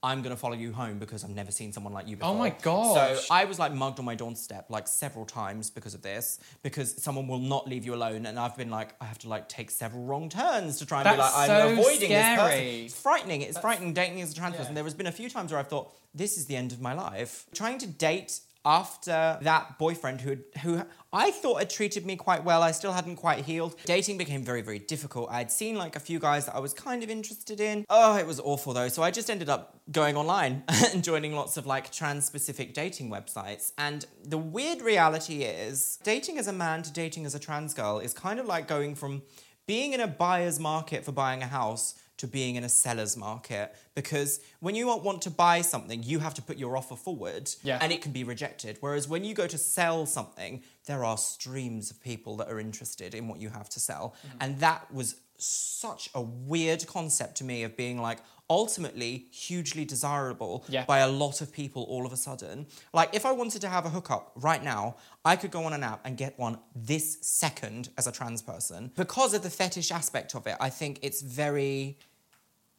I'm gonna follow you home because I've never seen someone like you before. Oh my god! So I was like mugged on my doorstep like several times because of this, because someone will not leave you alone, and I've been like, I have to like take several wrong turns to try and That's be like, I'm avoiding scary. this person. It's frightening. It's That's... frightening dating as a trans yeah. person. There has been a few times where I've thought, this is the end of my life. Trying to date after that boyfriend who who I thought had treated me quite well, I still hadn't quite healed. Dating became very, very difficult. I'd seen like a few guys that I was kind of interested in. Oh, it was awful though. So I just ended up going online *laughs* and joining lots of like trans specific dating websites. And the weird reality is, dating as a man to dating as a trans girl is kind of like going from being in a buyer's market for buying a house to being in a seller's market because when you want to buy something, you have to put your offer forward Yeah. and it can be rejected. Whereas when you go to sell something, there are streams of people that are interested in what you have to sell. Mm-hmm. And that was such a weird concept to me of being like ultimately hugely desirable Yeah. by a lot of people all of a sudden. Like if I wanted to have a hookup right now, I could go on an app and get one this second as a trans person. Because of the fetish aspect of it, I think it's very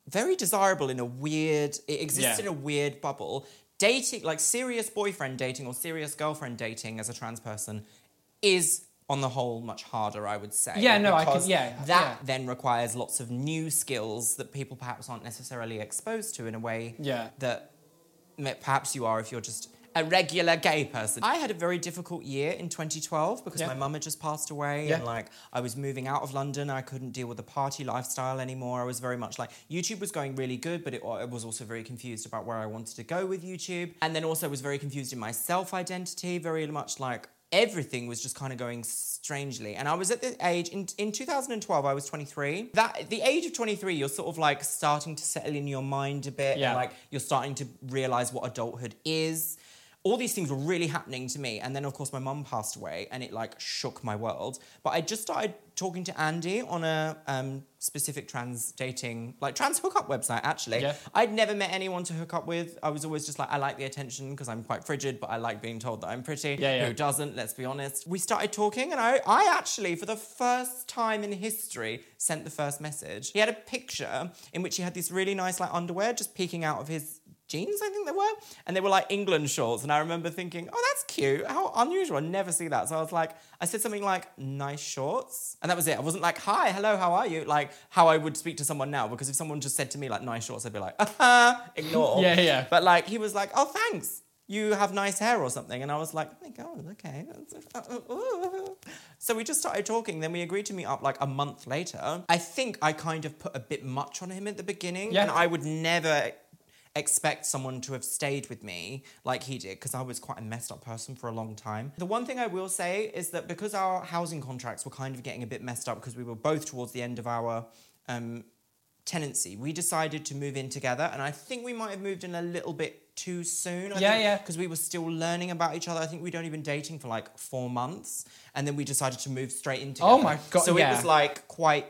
very desirable in a weird it exists Yeah. in a weird bubble. Dating like serious boyfriend dating or serious girlfriend dating as a trans person is on the whole much harder, I would say. Yeah, no, I can- yeah, That yeah. then requires lots of new skills that people perhaps aren't necessarily exposed to in a way Yeah. that perhaps you are if you're just a regular gay person. I had a very difficult year in 2012 because Yeah. my mum had just passed away Yeah. and like I was moving out of London. I couldn't deal with the party lifestyle anymore. I was very much like YouTube was going really good, but it, I was also very confused about where I wanted to go with YouTube. And then also was very confused in my self identity, very much like everything was just kind of going strangely. And I was at the age in, in 2012, I was 23. That the age of 23, you're sort of like starting to settle in your mind a bit Yeah. and like you're starting to realize what adulthood is. All these things were really happening to me. And then, of course, my mum passed away and it like shook my world. But I just started talking to Andy on a um, specific trans dating, like trans hookup website, actually. Yeah. I'd never met anyone to hook up with. I was always just like, I like the attention because I'm quite frigid, but I like being told that I'm pretty. Yeah, yeah. Who doesn't? Let's be honest. We started talking, and I, I actually, for the first time in history, sent the first message. He had a picture in which he had this really nice like underwear just peeking out of his jeans, I think they were, and they were like England shorts. And I remember thinking, oh, that's cute. How unusual. I never see that. So I was like, I said something like, nice shorts, and that was it. I wasn't like, hi, hello, how are you? Like how I would speak to someone now, because if someone just said to me like nice shorts, I'd be like, aha, ignore. *laughs* Yeah, yeah. But like he was like, oh, thanks. You have nice hair or something. And I was like, oh my God, okay. So we just started talking. Then we agreed to meet up like a month later. I think I kind of put a bit much on him at the beginning. Yeah. And I would never expect someone to have stayed with me like he did because I was quite a messed up person for a long time. The one thing I will say is that because our housing contracts were kind of getting a bit messed up because we were both towards the end of our um, tenancy, we decided to move in together. And I think we might have moved in a little bit too soon. I Yeah, think, yeah. Because we were still learning about each other. I think we'd only been dating for like four months. And then we decided to move straight in together. Oh my God, So it was like quite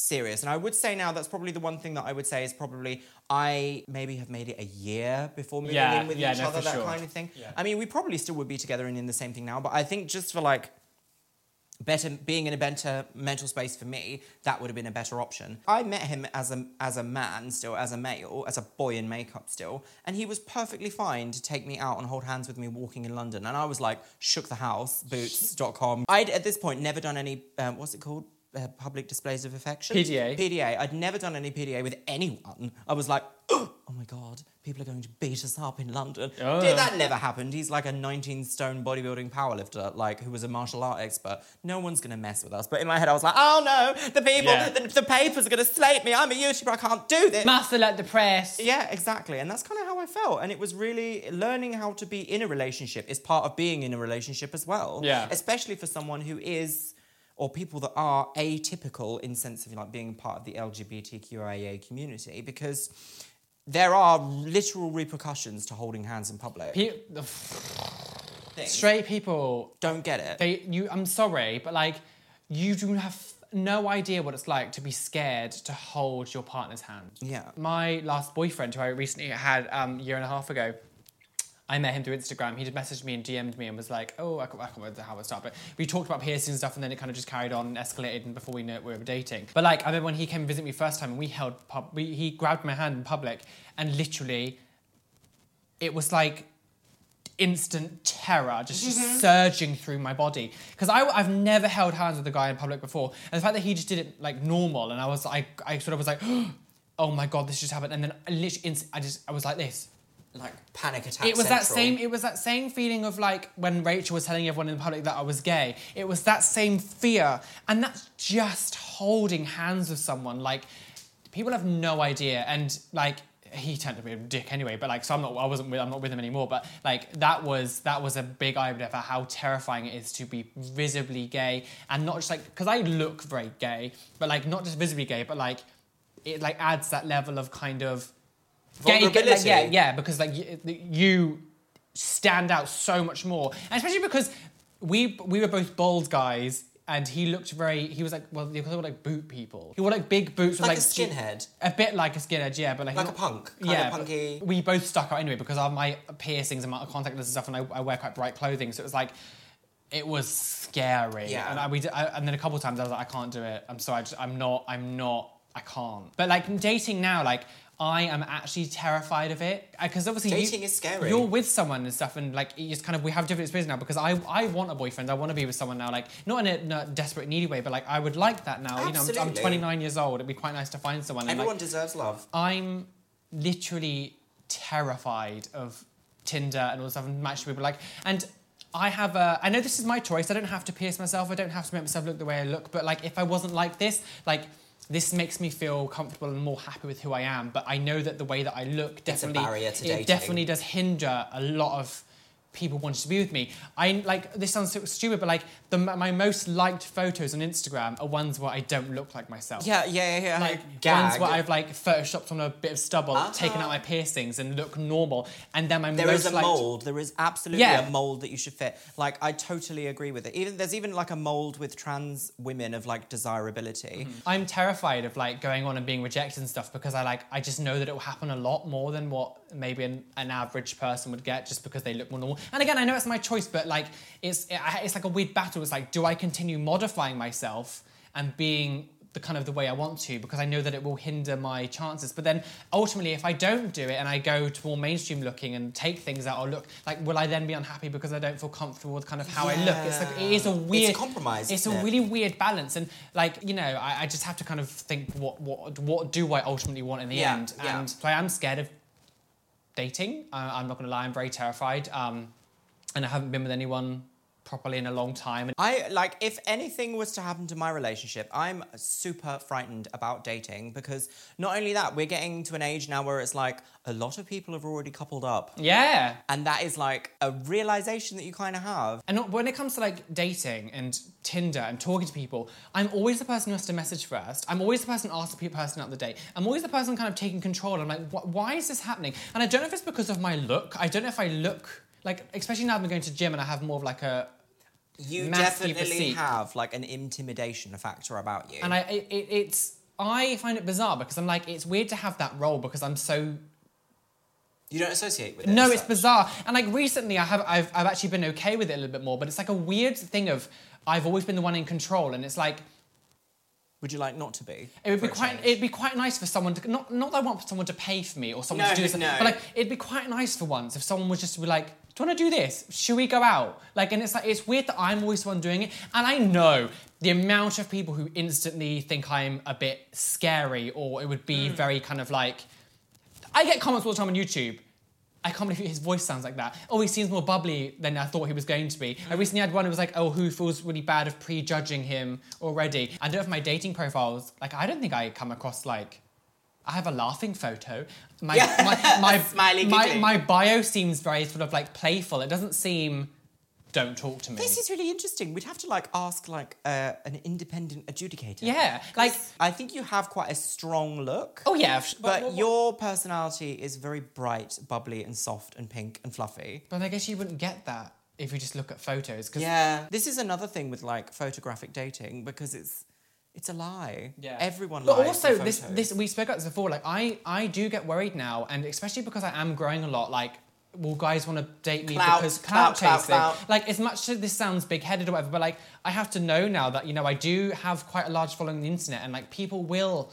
serious. And I would say now that's probably the one thing that I would say is probably I maybe have made it a year before moving Yeah, in with yeah, each no, other, that sure. kind of thing. Yeah. I mean, we probably still would be together and in the same thing now, but I think just for like better being in a better mental space for me, that would have been a better option. I met him as a as a man still, as a male, as a boy in makeup still, and he was perfectly fine to take me out and hold hands with me walking in London. And I was like, shook the house, boots.com. *laughs* I'd at this point never done any um, what's it called? Uh, public displays of affection. PDA. PDA. I'd never done any PDA with anyone. I was like, *gasps* oh my god, people are going to beat us up in London. Oh. Did that never happened? He's like a 19 stone bodybuilding powerlifter, like who was a martial art expert. No one's gonna mess with us. But in my head, I was like, oh no, the people, Yeah. the, the papers are gonna slate me. I'm a YouTuber. I can't do this. Master let the press. Yeah, exactly. And that's kind of how I felt. And it was really learning how to be in a relationship is part of being in a relationship as well. Yeah. Especially for someone who is or people that are atypical in sense of like being part of the LGBTQIA community because there are literal repercussions to holding hands in public. Pe- straight people, Don't get it. they you. I'm sorry, but like, you do have no idea what it's like to be scared to hold your partner's hand. Yeah. My last boyfriend, who I recently had um, a year and a half ago, I met him through Instagram. He just messaged me and DM'd me and was like, "Oh, I can't, I can't remember how it started, but we talked about piercing and stuff, and then it kind of just carried on and escalated, and before we knew it, we were dating. But like, I remember when he came visit me first time, and we held, pub- we, he grabbed my hand in public, and literally, it was like instant terror just, just surging through my body because I've never held hands with a guy in public before, and the fact that he just did it like normal, and I was I I sort of was like, *gasps* oh my god, this just happened, and then I literally I just I was like this. Like panic attack. It was that same. It was that same feeling of like when Rachel was telling everyone in public that I was gay. It was that same fear, and that's just holding hands with someone. Like people have no idea, and like he turned to be a dick anyway. But like, so I'm not. I wasn't. With, I'm not with him anymore. But like that was that was a big eye opener for how terrifying it is to be visibly gay, and not just like because I look very gay, but like not just visibly gay, but like it like adds that level of kind of getting- like, yeah, yeah, because like you, you stand out so much more, and especially because we we were both bald guys. And he looked very. He was like, well, they were like boot people. He wore like big boots with Like like a skinhead? a bit like a skinhead, yeah, but like Like a punk, kind yeah, of punky. We both stuck out anyway because of my piercings and my contact lenses and stuff, and I, I wear quite bright clothing, so it was like it was scary. Yeah. And I, we, did- I, and then a couple of times I was like, I can't do it. I'm sorry, I just, I'm not. I'm not. I can't. But like dating now, like I am actually terrified of it uh, because obviously you- Dating is scary. You're with someone and stuff, and like you just kind of we have different experiences now because I I want a boyfriend. I want to be with someone now, like not in a, in a desperate needy way, but like I would like that now. You know, I'm, I'm 29 years old. It'd be quite nice to find someone. and, like, Everyone deserves love. I'm literally terrified of Tinder and all this stuff and matching people. Like, and I have a. I know this is my choice. I don't have to pierce myself. I don't have to make myself look the way I look. But like, if I wasn't like this, like. This makes me feel comfortable and more happy with who I am, but I know that the way that I look definitely it dating. definitely does hinder a lot of people wanted to be with me. I like this sounds so stupid, but like the my most liked photos on Instagram are ones where I don't look like myself Yeah, yeah, yeah. yeah. like Gag. ones where I've like photoshopped on a bit of stubble, Ah. taken out my piercings, and look normal. And then my There most is a liked- mold. There is absolutely Yeah. a mold that you should fit. Like I totally agree with it. Even there's even like a mold with trans women of like desirability. I'm terrified of like going on and being rejected and stuff because I like I just know that it will happen a lot more than what maybe an, an average person would get just because they look more normal. And again, I know it's my choice, but like it's it, it's like a weird battle. It's like, do I continue modifying myself and being the kind of the way I want to because I know that it will hinder my chances. But then ultimately, if I don't do it and I go to more mainstream looking and take things out or look like, will I then be unhappy because I don't feel comfortable with kind of how I look? It's like it is a It's weird compromise, It's a it? really weird balance, and like you know, I, I just have to kind of think what what what do I ultimately want in the Yeah, end, yeah. and so I am scared of dating. Uh, I'm not going to lie, I'm very terrified, um, and I haven't been with anyone properly in a long time. And I like if anything was to happen to my relationship, I'm super frightened about dating because not only that, we're getting to an age now where it's like a lot of people have already coupled up. yeah, And that is like a realization that you kind of have. And when it comes to like dating and Tinder and talking to people, I'm always the person who has to message first. I'm always the person who asks the person out the date. I'm always the person kind of taking control. I'm like, why is this happening? And I don't know if it's because of my look. I don't know if I look like, especially now I've been going to gym and I have more of like a, You definitely have like an intimidation factor about you. and I, it, it, it's, I find it bizarre because I'm like, it's weird to have that role because I'm so you don't associate with it. No, it's such. bizarre. And like recently, I have I've, I've actually been okay with it a little bit more. But it's like a weird thing of I've always been the one in control, and it's like Would you like not to be? it would be quite change? it'd be quite nice for someone to not not that I want someone to pay for me or someone No, to do something. no. but like it'd be quite nice for once if someone was just to be like. Do you want to do this? Should we go out? Like, and it's like it's weird that I'm always the one doing it, and I know the amount of people who instantly think I'm a bit scary, or it would be Mm. very kind of like. I get comments all the time on YouTube. I can't believe his voice sounds like that. Oh, he seems more bubbly than I thought he was going to be. I recently had one who was like, oh, who feels really bad of prejudging him already? I don't know if my dating profiles, like, I don't think I come across like. I have a laughing photo. My, my, *laughs* my, Smiley, my, my bio seems very sort of like playful. It doesn't seem, don't talk to me. This is really interesting. We'd have to like ask like uh, an independent adjudicator. yeah, like, I think you have quite a strong look. oh yeah. f- But what- your personality is very bright, bubbly, and soft, and pink and fluffy. But I guess you wouldn't get that if you just look at photos. Cause Yeah. This is another thing with like photographic dating because it's it's a lie. Yeah. Everyone But lies. But also, this this we spoke about this before. Like, I I do get worried now, and especially because I am growing a lot. Like, will guys want to date me Clout, because clout, clout, clout, chasing? clout. Like, as much as this sounds big headed or whatever, but like, I have to know now that you know I do have quite a large following on the internet, and like people will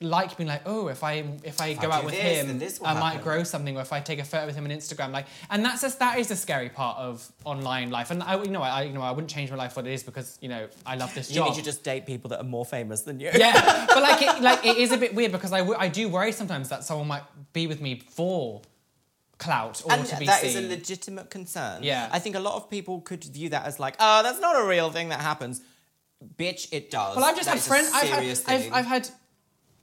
like being like oh if i if i If go I out with this, him then this will i might grow something or if i take a photo with him on instagram like and that's just that is the scary part of online life and i you know i you know i wouldn't change my life what it is because you know i love this you job You need to just date people that are more famous than you. yeah, *laughs* but like it, like it is a bit weird because I, w- I do worry sometimes that someone might be with me for clout or And to be that seen. is a legitimate concern. Yeah. I think a lot of people could view that as like, oh, that's not a real thing that happens. Bitch, it does. well, I've just That had friends. I've had, I've. I've had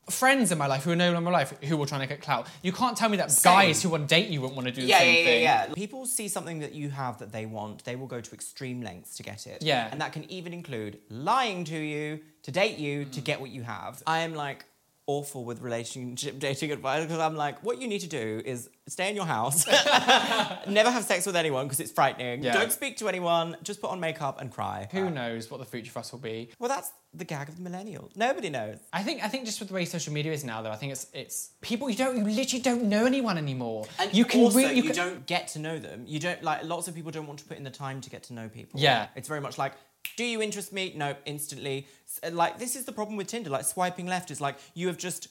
friends in my life who are no longer in my life who were trying to get clout. You can't tell me that Same. guys who want to date you wouldn't want to do the yeah, same yeah, yeah, thing. yeah. People see something that you have that they want, they will go to extreme lengths to get it. Yeah. And that can even include lying to you, to date you, Mm. to get what you have. I am like awful with relationship dating advice because I'm like, what you need to do is stay in your house, *laughs* never have sex with anyone because it's frightening. Yeah. Don't speak to anyone. Just put on makeup and cry. Who uh, knows what the future for us will be? Well, that's the gag of the millennial. Nobody knows. I think I think just with the way social media is now, though, I think it's it's people you don't you literally don't know anyone anymore. And you can also, re- you, you can, don't get to know them. You don't like. Lots of people don't want to put in the time to get to know people. Yeah. it's very much like, do you interest me? No, instantly. Uh, like this is the problem with Tinder. Like swiping left is like you have just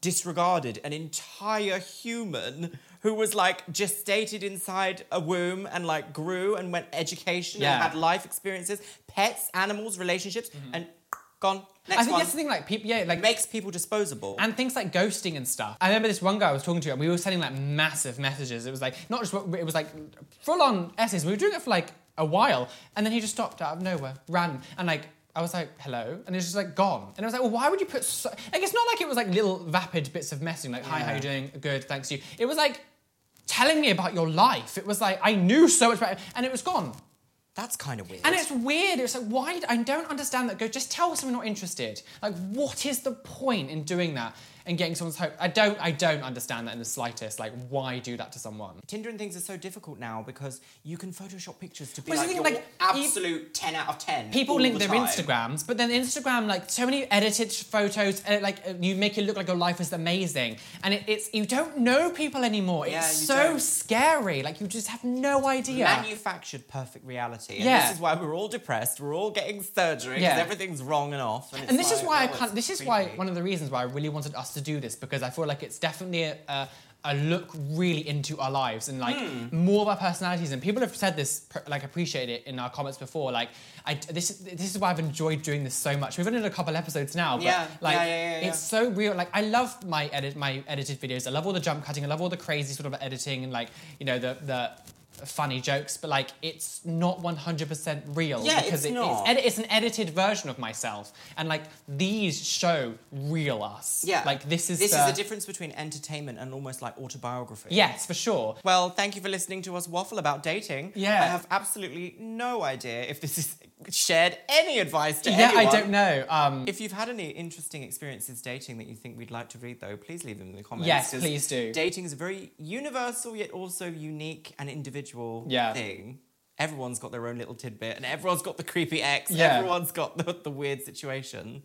disregarded an entire human who was like gestated inside a womb and like grew and went education Yeah. and had life experiences, pets, animals, relationships, mm-hmm. and gone. Next I think one. that's the thing. Like people, yeah, like makes people disposable. and things like ghosting and stuff. I remember this one guy I was talking to, and we were sending like massive messages. It was like not just it was like full on essays. We were doing it for like a while, and then he just stopped out of nowhere, ran, and like. I was like, hello, and it was just like gone. And I was like, well, why would you put so like it's not like it was like little vapid bits of messaging, like, hi, how you doing? Good, thanks to you. It was like telling me about your life. It was like I knew so much about it, and it was gone. that's kind of weird. And it's weird. It's like, why? I don't understand that. Go, just tell us we're not interested. Like, what is the point in doing that and getting someone's hope? I don't. I don't understand that in the slightest. Like, why do that to someone? Tinder and things are so difficult now because you can Photoshop pictures to be like thing, like, absolute 10 out of 10. People link the their time. Instagrams, but then Instagram, like, so many edited photos, uh, like, you make it look like your life is amazing, and it, it's you don't know people anymore. Yeah, it's so don't. scary. Like, you just have no idea. Manufactured perfect reality. And Yeah. this is why we're all depressed. We're all getting surgery because Yeah. everythings wrong and off. And, and this is like, why I oh, can't. it's This is why one of the reasons why I really wanted us to do this because I feel like it's definitely a, a, a look really into our lives and like Hmm. more of our personalities. And people have said this, like appreciate it in our comments before. Like, I this is this is why I've enjoyed doing this so much. We've only done a couple episodes now, but Yeah, like yeah, yeah, it's so real. Like I love my edit my edited videos. I love all the jump cutting. I love all the crazy sort of editing and like you know the the funny jokes, but like it's not 100% real Yeah, because it's it- not. It's, it's an edited version of myself, and like these show real us. Yeah. like this is This the, is the difference between entertainment and almost like autobiography. Yes, for sure. Well, thank you for listening to us waffle about dating. Yeah. I have absolutely no idea if this is shared any advice to Yeah, anyone. I don't know. Um, If you've had any interesting experiences dating that you think we'd like to read, though, please leave them in the comments. Yes, please do. Dating is a very universal yet also unique and individual Yeah. thing. Everyone's got their own little tidbit, and everyone's got the creepy ex. Yeah. Everyone's got the, the weird situation.